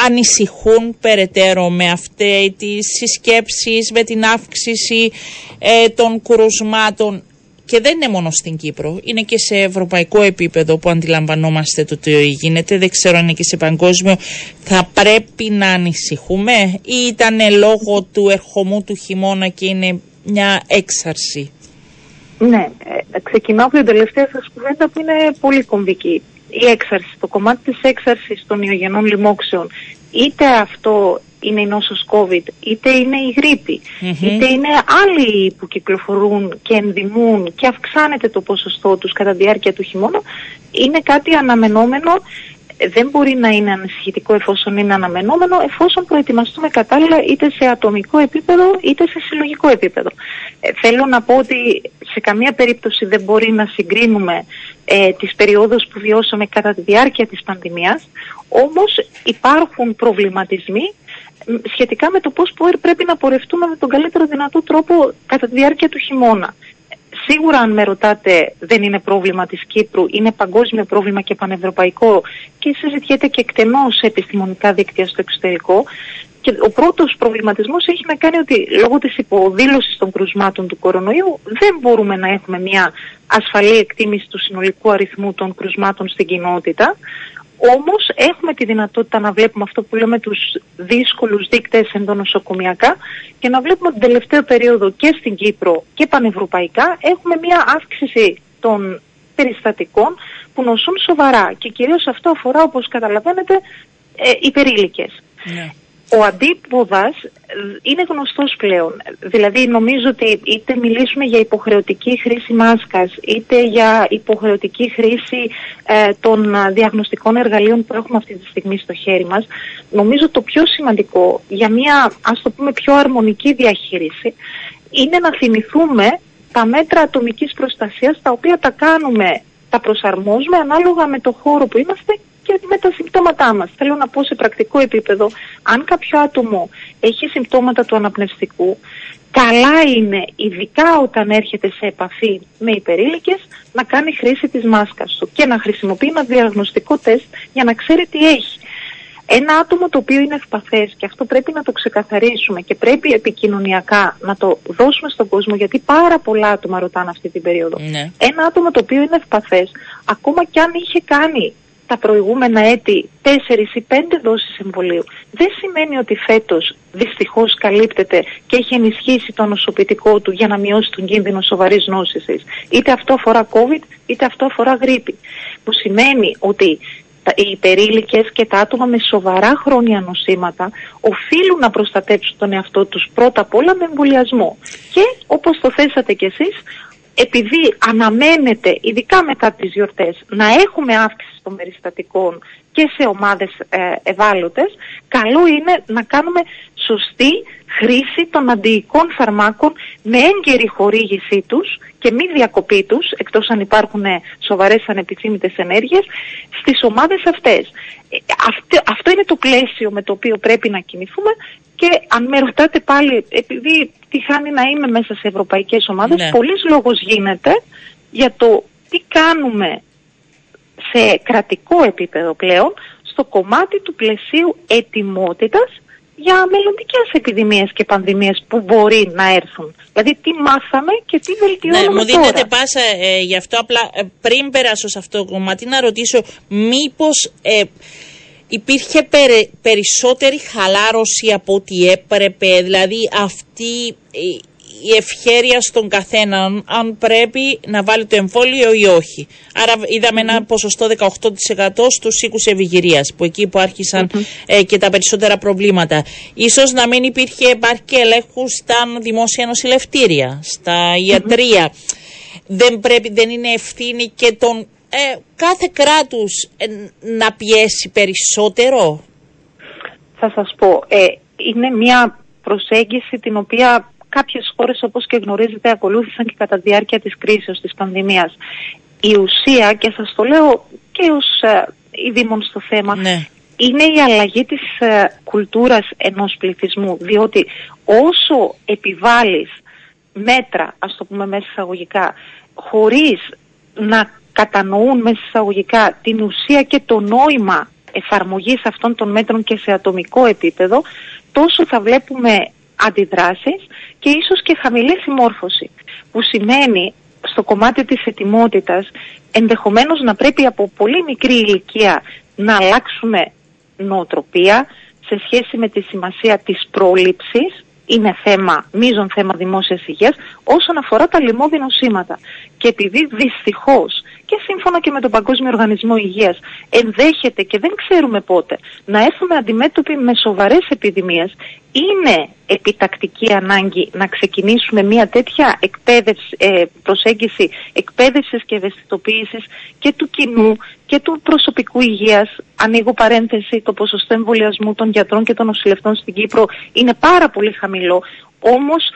ανησυχούν περαιτέρω με αυτές τις συσκέψεις, με την αύξηση ε, των κρουσμάτων και δεν είναι μόνο στην Κύπρο, είναι και σε ευρωπαϊκό επίπεδο που αντιλαμβανόμαστε το τι γίνεται, δεν ξέρω αν είναι και σε παγκόσμιο. Θα πρέπει να ανησυχούμε ή ήταν λόγω του ερχομού του χειμώνα και είναι μια έξαρση; Ναι, ε, ξεκινάω από την τελευταία σας κουβέντα που είναι πολύ κομβική. Η έξαρση, το κομμάτι της έξαρσης των ιογενών λοιμόξεων, είτε αυτό είναι η νόσος COVID, είτε είναι η γρήπη, είτε είναι άλλοι που κυκλοφορούν και ενδημούν και αυξάνεται το ποσοστό τους κατά τη διάρκεια του χειμώνα, είναι κάτι αναμενόμενο δεν μπορεί να είναι ανησυχητικό εφόσον είναι αναμενόμενο, εφόσον προετοιμαστούμε κατάλληλα είτε σε ατομικό επίπεδο είτε σε συλλογικό επίπεδο. Ε, θέλω να πω ότι σε καμία περίπτωση δεν μπορεί να συγκρίνουμε ε, τις περιόδους που βιώσαμε κατά τη διάρκεια της πανδημίας, όμως υπάρχουν προβληματισμοί σχετικά με το πώς πρέπει να πορευτούμε με τον καλύτερο δυνατό τρόπο κατά τη διάρκεια του χειμώνα. Σίγουρα αν με ρωτάτε δεν είναι πρόβλημα της Κύπρου, είναι παγκόσμιο πρόβλημα και πανευρωπαϊκό και συζητιέται και εκτενώς σε επιστημονικά δίκτυα στο εξωτερικό. Και ο πρώτος προβληματισμός έχει να κάνει ότι λόγω της υποδήλωσης των κρουσμάτων του κορονοϊού δεν μπορούμε να έχουμε μια ασφαλή εκτίμηση του συνολικού αριθμού των κρουσμάτων στην κοινότητα. Όμως έχουμε τη δυνατότητα να βλέπουμε αυτό που λέμε τους δύσκολους δείκτες ενδονοσοκομιακά και να βλέπουμε την τελευταία περίοδο και στην Κύπρο και πανευρωπαϊκά έχουμε μια αύξηση των περιστατικών που νοσούν σοβαρά και κυρίως αυτό αφορά όπως καταλαβαίνετε ε, υπερήλικες. Ναι ο αντίποδας είναι γνωστός πλέον. Δηλαδή νομίζω ότι είτε μιλήσουμε για υποχρεωτική χρήση μάσκας, είτε για υποχρεωτική χρήση ε, των διαγνωστικών εργαλείων που έχουμε αυτή τη στιγμή στο χέρι μας, νομίζω το πιο σημαντικό για μια ας το πούμε πιο αρμονική διαχείριση είναι να θυμηθούμε τα μέτρα ατομικής προστασίας τα οποία τα κάνουμε, τα προσαρμόζουμε ανάλογα με το χώρο που είμαστε και με τα συμπτώματά μας. Θέλω να πω σε πρακτικό επίπεδο, αν κάποιο άτομο έχει συμπτώματα του αναπνευστικού, καλά είναι, ειδικά όταν έρχεται σε επαφή με υπερήλικες, να κάνει χρήση της μάσκας του και να χρησιμοποιεί ένα διαγνωστικό τεστ για να ξέρει τι έχει. Ένα άτομο το οποίο είναι ευπαθές και αυτό πρέπει να το ξεκαθαρίσουμε και πρέπει επικοινωνιακά να το δώσουμε στον κόσμο γιατί πάρα πολλά άτομα ρωτάνε αυτή την περίοδο. Ναι. Ένα άτομο το οποίο είναι ευπαθές ακόμα και αν είχε κάνει τα προηγούμενα έτη τέσσερις ή πέντε δόσεις εμβολίου δεν σημαίνει ότι φέτος δυστυχώς καλύπτεται και έχει ενισχύσει το νοσοποιητικό του για να μειώσει τον κίνδυνο σοβαρής νόσησης. Είτε αυτό αφορά COVID είτε αυτό αφορά γρήπη. Που σημαίνει ότι οι υπερήλικες και τα άτομα με σοβαρά χρόνια νοσήματα οφείλουν να προστατέψουν τον εαυτό τους πρώτα απ' όλα με εμβολιασμό. Και όπως το θέσατε κι εσείς, επειδή αναμένεται, ειδικά μετά τις γιορτές, να έχουμε αύξηση των περιστατικών και σε ομάδες ε, ευάλωτες, καλό είναι να κάνουμε σωστή χρήση των αντιοικών φαρμάκων με έγκαιρη χορήγησή τους και μη διακοπή τους, εκτός αν υπάρχουν σοβαρές ανεπιθύμητες ενέργειες, στις ομάδες αυτές. Ε, αυτό είναι το πλαίσιο με το οποίο πρέπει να κινηθούμε και αν με ρωτάτε πάλι, επειδή τυχάνει να είμαι μέσα σε ευρωπαϊκές ομάδες, ναι. πολλής λόγος γίνεται για το τι κάνουμε σε κρατικό επίπεδο πλέον στο κομμάτι του πλαισίου ετοιμότητας για μελλοντικές επιδημίες και πανδημίες που μπορεί να έρθουν. Δηλαδή τι μάθαμε και τι βελτιώνουμε ναι, μου δίνετε πάσα ε, γι' αυτό απλά ε, πριν περάσω σε αυτό το κομμάτι να ρωτήσω μήπως ε, υπήρχε περισσότερη χαλάρωση από ό,τι έπρεπε, δηλαδή αυτή η ευχέρεια στον καθένα αν πρέπει να βάλει το εμβόλιο ή όχι. Άρα είδαμε ένα ποσοστό 18% στους οίκους ευηγυρίας που εκεί που άρχισαν ε, και τα περισσότερα προβλήματα. Ίσως να μην υπήρχε επάρκεια ελέγχου στα δημόσια νοσηλευτήρια, στα ιατρία. Δεν, πρέπει, δεν είναι ευθύνη και των ε, κάθε κράτους ε, να πιέσει περισσότερο; Θα σας πω, είναι μια προσέγγιση την οποία κάποιες χώρες όπως και γνωρίζετε ακολούθησαν και κατά τη διάρκεια της κρίσης της πανδημίας. Η ουσία και σας το λέω και ως ε, στο θέμα ναι. είναι η αλλαγή της ε, κουλτούρας ενός πληθυσμού διότι όσο επιβάλλεις μέτρα ας το πούμε μέσα εισαγωγικά χωρίς να κατανοούν μέσα εισαγωγικά την ουσία και το νόημα εφαρμογής αυτών των μέτρων και σε ατομικό επίπεδο τόσο θα βλέπουμε αντιδράσεις και ίσως και χαμηλή συμμόρφωση που σημαίνει στο κομμάτι της ετοιμότητας ενδεχομένως να πρέπει από πολύ μικρή ηλικία να αλλάξουμε νοοτροπία σε σχέση με τη σημασία της πρόληψης είναι θέμα, μείζον θέμα δημόσιας υγείας όσον αφορά τα λοιμώδη νοσήματα. Και επειδή δυστυχώς και σύμφωνα και με τον Παγκόσμιο Οργανισμό Υγείας ενδέχεται και δεν ξέρουμε πότε να έρθουμε αντιμέτωποι με σοβαρές επιδημίες είναι επιτακτική ανάγκη να ξεκινήσουμε μια τέτοια εκπαίδευση, ε, προσέγγιση εκπαίδευσης και ευαισθητοποίησης και του κοινού και του προσωπικού υγείας. Ανοίγω παρένθεση, το ποσοστό εμβολιασμού των γιατρών και των νοσηλευτών στην Κύπρο είναι πάρα πολύ χαμηλό. Όμως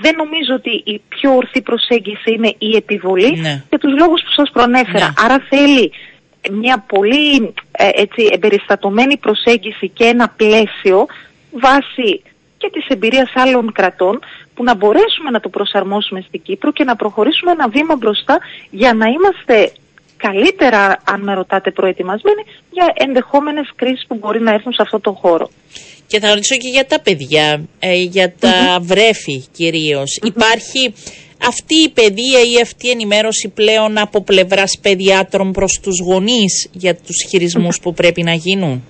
δεν νομίζω ότι η πιο ορθή προσέγγιση είναι η επιβολή ναι. για τους λόγους που σας προανέφερα. Ναι. Άρα θέλει μια πολύ ε, έτσι, εμπεριστατωμένη προσέγγιση και ένα πλαίσιο βάσει και της εμπειρίας άλλων κρατών που να μπορέσουμε να το προσαρμόσουμε στην Κύπρο και να προχωρήσουμε ένα βήμα μπροστά για να είμαστε καλύτερα, αν με ρωτάτε, προετοιμασμένοι για ενδεχόμενες κρίσεις που μπορεί να έρθουν σε αυτό το χώρο. Και θα ρωτήσω και για τα παιδιά, ε, για τα βρέφη κυρίως. Υπάρχει αυτή η παιδεία ή αυτή η ενημέρωση πλέον από πλευράς παιδιάτρων προς τους γονείς για τους χειρισμούς που πρέπει να γίνουν;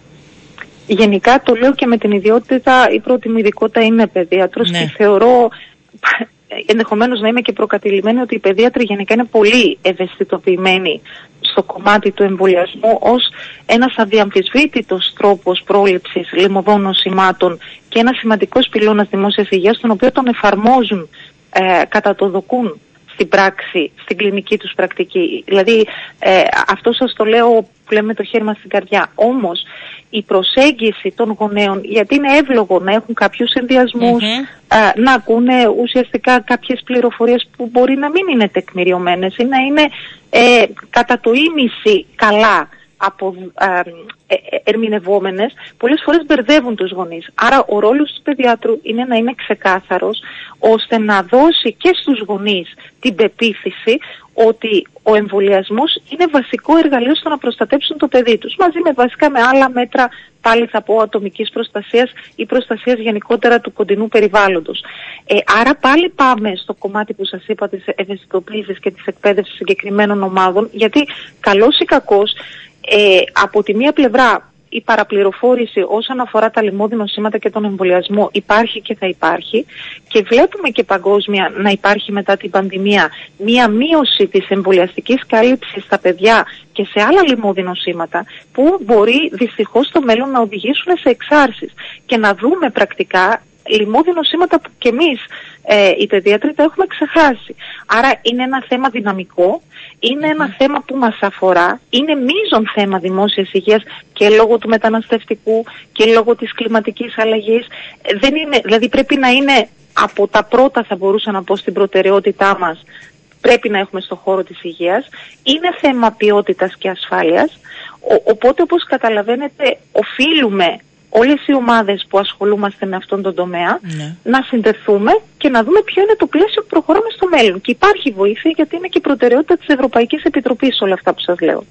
Γενικά το λέω και με την ιδιότητα, η πρώτη μου ειδικότητα είναι παιδίατρος ναι. και θεωρώ ενδεχομένως να είμαι και προκατηλημένη ότι οι παιδίατροι γενικά είναι πολύ ευαισθητοποιημένοι στο κομμάτι του εμβολιασμού ως ένας αδιαμφισβήτητος τρόπος πρόληψης λιμωδών νοσημάτων και ένας σημαντικός πυλώνας δημόσιας υγείας τον οποίο τον εφαρμόζουν ε, κατά το δοκούν στην πράξη, στην κλινική τους πρακτική. Δηλαδή ε, αυτό σας το λέω που λέμε το χέρι μας στην καρδιά. Όμως η προσέγγιση των γονέων, γιατί είναι εύλογο να έχουν κάποιους να ακούνε ουσιαστικά κάποιες πληροφορίες που μπορεί να μην είναι τεκμηριωμένες ή να είναι ε, κατά το ίμιση καλά από ε, ε, ερμηνευόμενες, πολλές φορές μπερδεύουν τους γονείς. Άρα ο ρόλος του παιδιάτρου είναι να είναι ξεκάθαρος, ώστε να δώσει και στους γονείς την πεποίθηση ότι ο εμβολιασμός είναι βασικό εργαλείο στο να προστατέψουν το παιδί τους, μαζί με βασικά με άλλα μέτρα, πάλι θα πω, ατομικής προστασίας ή προστασίας γενικότερα του κοντινού περιβάλλοντος. Ε, άρα πάλι πάμε στο κομμάτι που σας είπα της ευαισθητοποίησης και της εκπαίδευσης συγκεκριμένων ομάδων, γιατί καλός ή κακός ε, από τη μία πλευρά η παραπληροφόρηση όσον αφορά τα λοιμώδη νοσήματα και τον εμβολιασμό υπάρχει και θα υπάρχει και βλέπουμε και παγκόσμια να υπάρχει μετά την πανδημία μία μείωση της εμβολιαστικής κάλυψης στα παιδιά και σε άλλα λοιμώδη νοσήματα που μπορεί δυστυχώς στο μέλλον να οδηγήσουν σε εξάρσεις και να δούμε πρακτικά λοιμώδη νοσήματα που και εμείς ε, οι παιδίατροι τα έχουμε ξεχάσει. Άρα είναι ένα θέμα δυναμικό, ένα θέμα που μας αφορά, είναι μείζον θέμα δημόσιας υγείας και λόγω του μεταναστευτικού και λόγω της κλιματικής αλλαγής. Ε, δεν είναι, δηλαδή πρέπει να είναι από τα πρώτα θα μπορούσα να πω στην προτεραιότητά μας πρέπει να έχουμε στο χώρο της υγείας. Είναι θέμα ποιότητας και ασφάλειας. οπότε όπως καταλαβαίνετε οφείλουμε όλες οι ομάδες που ασχολούμαστε με αυτόν τον τομέα ναι. να συνδεθούμε και να δούμε ποιο είναι το πλαίσιο που προχωράμε στο μέλλον. Και υπάρχει βοήθεια γιατί είναι και η προτεραιότητα της Ευρωπαϊκής Επιτροπής όλα αυτά που σας λέω.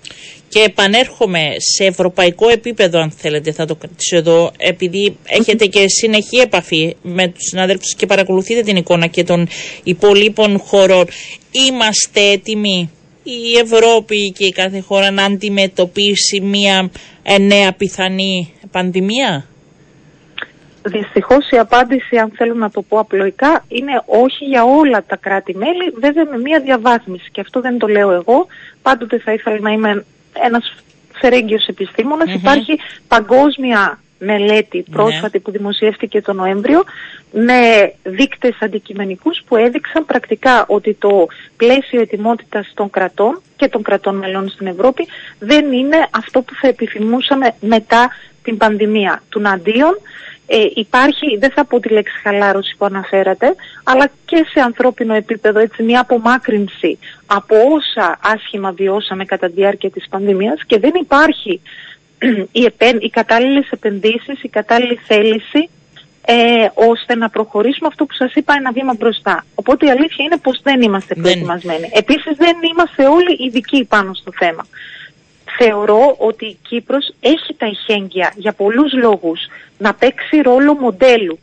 Και επανέρχομαι σε ευρωπαϊκό επίπεδο αν θέλετε θα το κρατήσω εδώ επειδή έχετε και συνεχή επαφή με τους συναδέλφους και παρακολουθείτε την εικόνα και των υπολείπων χωρών. Είμαστε έτοιμοι; Η Ευρώπη και η κάθε χώρα να αντιμετωπίσει μια νέα πιθανή πανδημία; Δυστυχώς η απάντηση, αν θέλω να το πω απλοϊκά, είναι όχι για όλα τα κράτη-μέλη, βέβαια με μια διαβάθμιση. Και αυτό δεν το λέω εγώ. Πάντοτε θα ήθελα να είμαι ένας φερέγγιος Υπάρχει παγκόσμια μελέτη ναι. πρόσφατη που δημοσιεύτηκε το Νοέμβριο με δείκτες αντικειμενικούς που έδειξαν πρακτικά ότι το πλαίσιο ετοιμότητας των κρατών και των κρατών μελών στην Ευρώπη δεν είναι αυτό που θα επιθυμούσαμε μετά την πανδημία. Του αντίον ε, υπάρχει, δεν θα πω τη λέξη χαλάρωση που αναφέρατε, αλλά και σε ανθρώπινο επίπεδο έτσι μια απομάκρυνση από όσα άσχημα βιώσαμε κατά τη διάρκεια της πανδημίας και δεν υπάρχει <clears throat> οι, επεν, οι κατάλληλες επενδύσεις, η κατάλληλη θέληση ε, ώστε να προχωρήσουμε αυτό που σας είπα ένα βήμα μπροστά. Οπότε η αλήθεια είναι πως δεν είμαστε προετοιμασμένοι. Επίσης δεν είμαστε όλοι ειδικοί πάνω στο θέμα. Θεωρώ ότι η Κύπρος έχει τα ειχέγγυα για πολλούς λόγους να παίξει ρόλο μοντέλου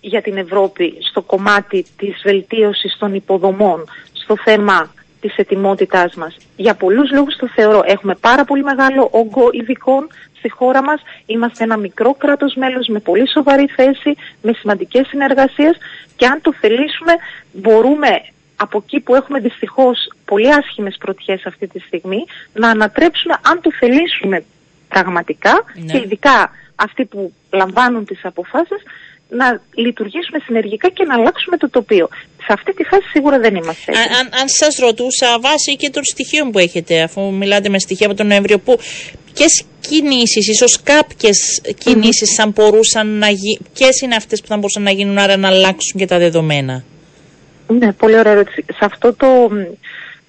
για την Ευρώπη στο κομμάτι της βελτίωσης των υποδομών, στο θέμα της ετοιμότητάς μας. Για πολλούς λόγους το θεωρώ. Έχουμε πάρα πολύ μεγάλο όγκο ειδικών στη χώρα μας. Είμαστε ένα μικρό κράτος μέλος με πολύ σοβαρή θέση, με σημαντικές συνεργασίες και αν το θελήσουμε μπορούμε από εκεί που έχουμε δυστυχώς πολύ άσχημες πρωτιές αυτή τη στιγμή να ανατρέψουμε αν το θελήσουμε πραγματικά ναι. και ειδικά αυτοί που λαμβάνουν τις αποφάσεις να λειτουργήσουμε συνεργικά και να αλλάξουμε το τοπίο. Σε αυτή τη φάση σίγουρα δεν είμαστε. Αν, αν, αν σας ρωτούσα βάσει και των στοιχείων που έχετε, αφού μιλάτε με στοιχεία από τον Νοέμβριο, που ποιες κινήσεις, ίσως κάποιες κινήσεις mm-hmm. θα μπορούσαν να γίνουν, ποιες είναι αυτές που θα μπορούσαν να γίνουν, άρα να αλλάξουν και τα δεδομένα; Ναι, πολύ ωραία ερώτηση. Σε αυτό το,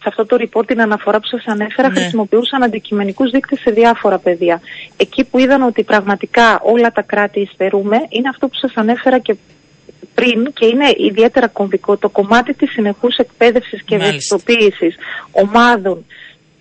σε αυτό το report την αναφορά που σας ανέφερα ναι. χρησιμοποιούσαν αντικειμενικούς δείκτες σε διάφορα πεδία. Εκεί που είδαν ότι πραγματικά όλα τα κράτη υστερούμε είναι αυτό που σας ανέφερα και πριν και είναι ιδιαίτερα κομβικό το κομμάτι της συνεχούς εκπαίδευσης και ευαισθητοποίησης ομάδων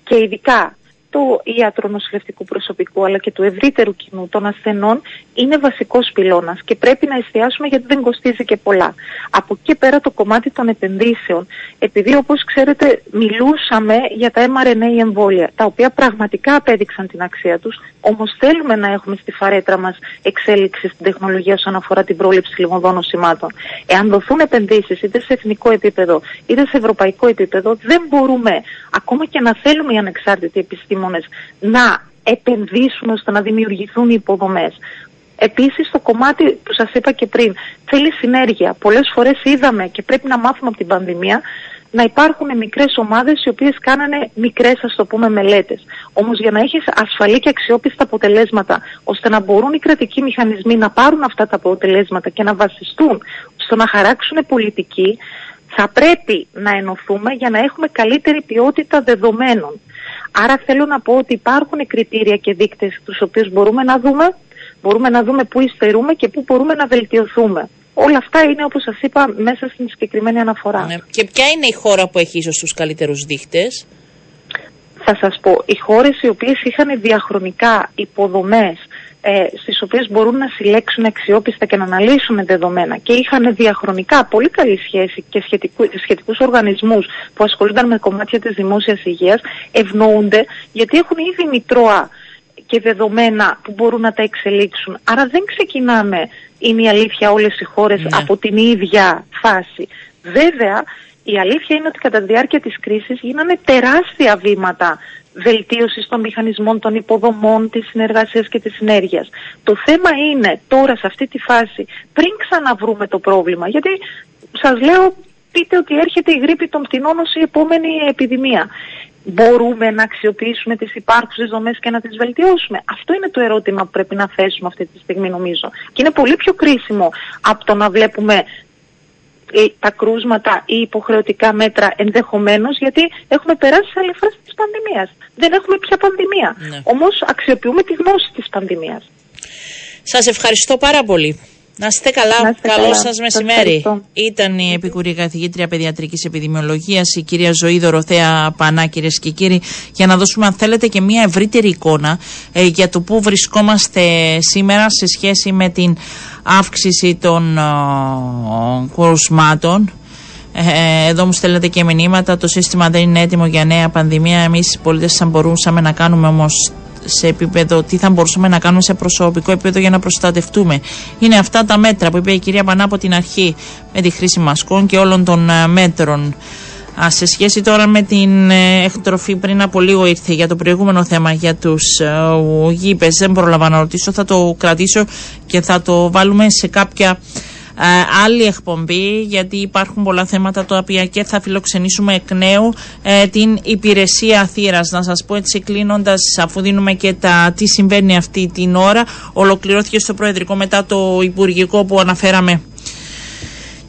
και ειδικά του ιατρονοσηλευτικού προσωπικού αλλά και του ευρύτερου κοινού των ασθενών είναι βασικός πυλώνας και πρέπει να εστιάσουμε γιατί δεν κοστίζει και πολλά. Από εκεί πέρα το κομμάτι των επενδύσεων, επειδή όπως ξέρετε μιλούσαμε για τα mRNA εμβόλια, τα οποία πραγματικά απέδειξαν την αξία τους, όμως θέλουμε να έχουμε στη φαρέτρα μας εξέλιξη στην τεχνολογία όσον αφορά την πρόληψη λιμωδών νοσημάτων. Εάν δοθούν επενδύσεις είτε σε εθνικό επίπεδο είτε σε ευρωπαϊκό επίπεδο, δεν μπορούμε ακόμα και να θέλουμε οι ανεξάρτητοι επιστήμονες να επενδύσουμε ώστε να δημιουργηθούν οι υποδομές. Επίσης το κομμάτι που σας είπα και πριν θέλει συνέργεια. Πολλές φορές είδαμε και πρέπει να μάθουμε από την πανδημία να υπάρχουν μικρές ομάδες οι οποίες κάνανε μικρές ας το πούμε μελέτες. Όμως για να έχεις ασφαλή και αξιόπιστα αποτελέσματα ώστε να μπορούν οι κρατικοί μηχανισμοί να πάρουν αυτά τα αποτελέσματα και να βασιστούν στο να χαράξουν πολιτική θα πρέπει να ενωθούμε για να έχουμε καλύτερη ποιότητα δεδομένων. Άρα θέλω να πω ότι υπάρχουν κριτήρια και δείκτες τους οποίους μπορούμε να δούμε Μπορούμε να δούμε πού υστερούμε και πού μπορούμε να βελτιωθούμε. Όλα αυτά είναι όπως σας είπα μέσα στην συγκεκριμένη αναφορά. Ναι. Και ποια είναι η χώρα που έχει ίσως τους καλύτερους δείχτες; Θα σας πω, οι χώρες οι οποίες είχαν διαχρονικά υποδομές ε, στις οποίες μπορούν να συλλέξουν αξιόπιστα και να αναλύσουν δεδομένα και είχαν διαχρονικά πολύ καλή σχέση και σχετικού, σχετικούς οργανισμούς που ασχολούνταν με κομμάτια της δημόσιας υγείας ευνοούνται γιατί έχουν ήδη μητρώα και δεδομένα που μπορούν να τα εξελίξουν. Άρα δεν ξεκινάμε, είναι η αλήθεια όλες οι χώρες, ναι. από την ίδια φάση. Βέβαια, η αλήθεια είναι ότι κατά τη διάρκεια της κρίσης γίνανε τεράστια βήματα βελτίωσης των μηχανισμών, των υποδομών, της συνεργασίας και της συνέργειας. Το θέμα είναι τώρα σε αυτή τη φάση, πριν ξαναβρούμε το πρόβλημα, γιατί σας λέω πείτε ότι έρχεται η γρήπη των πτηνών ως η επόμενη επιδημία. Μπορούμε να αξιοποιήσουμε τις υπάρχουσες δομές και να τις βελτιώσουμε. Αυτό είναι το ερώτημα που πρέπει να θέσουμε αυτή τη στιγμή νομίζω. Και είναι πολύ πιο κρίσιμο από το να βλέπουμε τα κρούσματα ή υποχρεωτικά μέτρα ενδεχομένως γιατί έχουμε περάσει σε άλλη φάση της πανδημίας. Δεν έχουμε πια πανδημία. Ναι. Όμως αξιοποιούμε τη γνώση της πανδημίας. Σας ευχαριστώ πάρα πολύ. Να είστε καλά. Καλό σας μεσημέρι. Ήταν η επικουρή καθηγήτρια παιδιατρικής επιδημιολογίας, η κυρία Ζωή Δωροθέα Πανά, κυρίες και κύριοι, για να δώσουμε, αν θέλετε, και μια ευρύτερη εικόνα ε, για το πού βρισκόμαστε σήμερα σε σχέση με την αύξηση των ε, κρουσμάτων. Ε, εδώ μου στέλνετε και μηνύματα. Το σύστημα δεν είναι έτοιμο για νέα πανδημία. Εμείς οι πολίτες θα μπορούσαμε να κάνουμε όμως σε επίπεδο, τι θα μπορούσαμε να κάνουμε σε προσωπικό επίπεδο για να προστατευτούμε. Είναι αυτά τα μέτρα που είπε η κυρία Πανά από την αρχή με τη χρήση μασκών και όλων των ε, μέτρων. Α, σε σχέση τώρα με την ε, εκτροφή, πριν από λίγο ήρθε για το προηγούμενο θέμα για τους ε, γήπες. Δεν προλαβαίνω να ρωτήσω, θα το κρατήσω και θα το βάλουμε σε κάποια ε, άλλη εκπομπή γιατί υπάρχουν πολλά θέματα τα οποία και θα φιλοξενήσουμε εκ νέου ε, την υπηρεσία θύρας. Να σας πω έτσι κλείνοντας αφού δίνουμε και τα τι συμβαίνει αυτή την ώρα ολοκληρώθηκε στο Προεδρικό μετά το Υπουργικό που αναφέραμε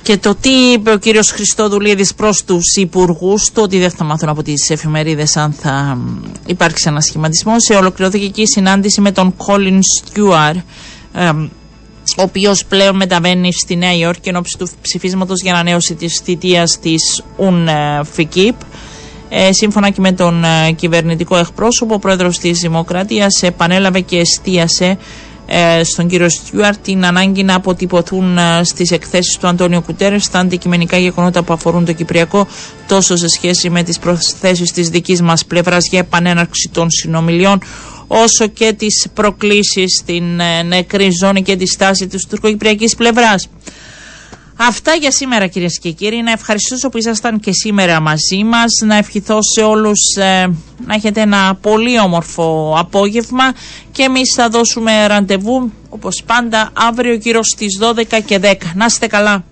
και το τι είπε ο κύριος Χριστόδουλίδης προς τους υπουργούς, το ότι δεν θα μάθουν από τις εφημερίδες αν θα υπάρξει ένας σχηματισμός. Σε ολοκληρώθηκε και η συνάντηση με τον Colin Stewart, ο οποίος πλέον μεταβαίνει στη Νέα Υόρκη εν του ψηφίσματος για ανανέωση της θητείας της UNFICIP. Ε, σύμφωνα και με τον ε, κυβερνητικό εκπρόσωπο, ο πρόεδρος της Δημοκρατίας επανέλαβε και εστίασε ε, στον κύριο Στιούαρτ την ανάγκη να αποτυπωθούν ε, στις εκθέσεις του Αντώνιο Κουτέρες τα αντικειμενικά γεγονότα που αφορούν το Κυπριακό τόσο σε σχέση με τις προσθέσεις της δικής μας πλευράς για επανέναρξη των συνομιλιών όσο και τις προκλήσεις στην ε, νεκρή ζώνη και τη στάση της τουρκοκυπριακής πλευράς. Αυτά για σήμερα κυρίες και κύριοι. Να ευχαριστήσω που ήσασταν και σήμερα μαζί μας. Να ευχηθώ σε όλους ε, να έχετε ένα πολύ όμορφο απόγευμα και εμείς θα δώσουμε ραντεβού όπως πάντα αύριο γύρω στις 12 και 10. Να είστε καλά.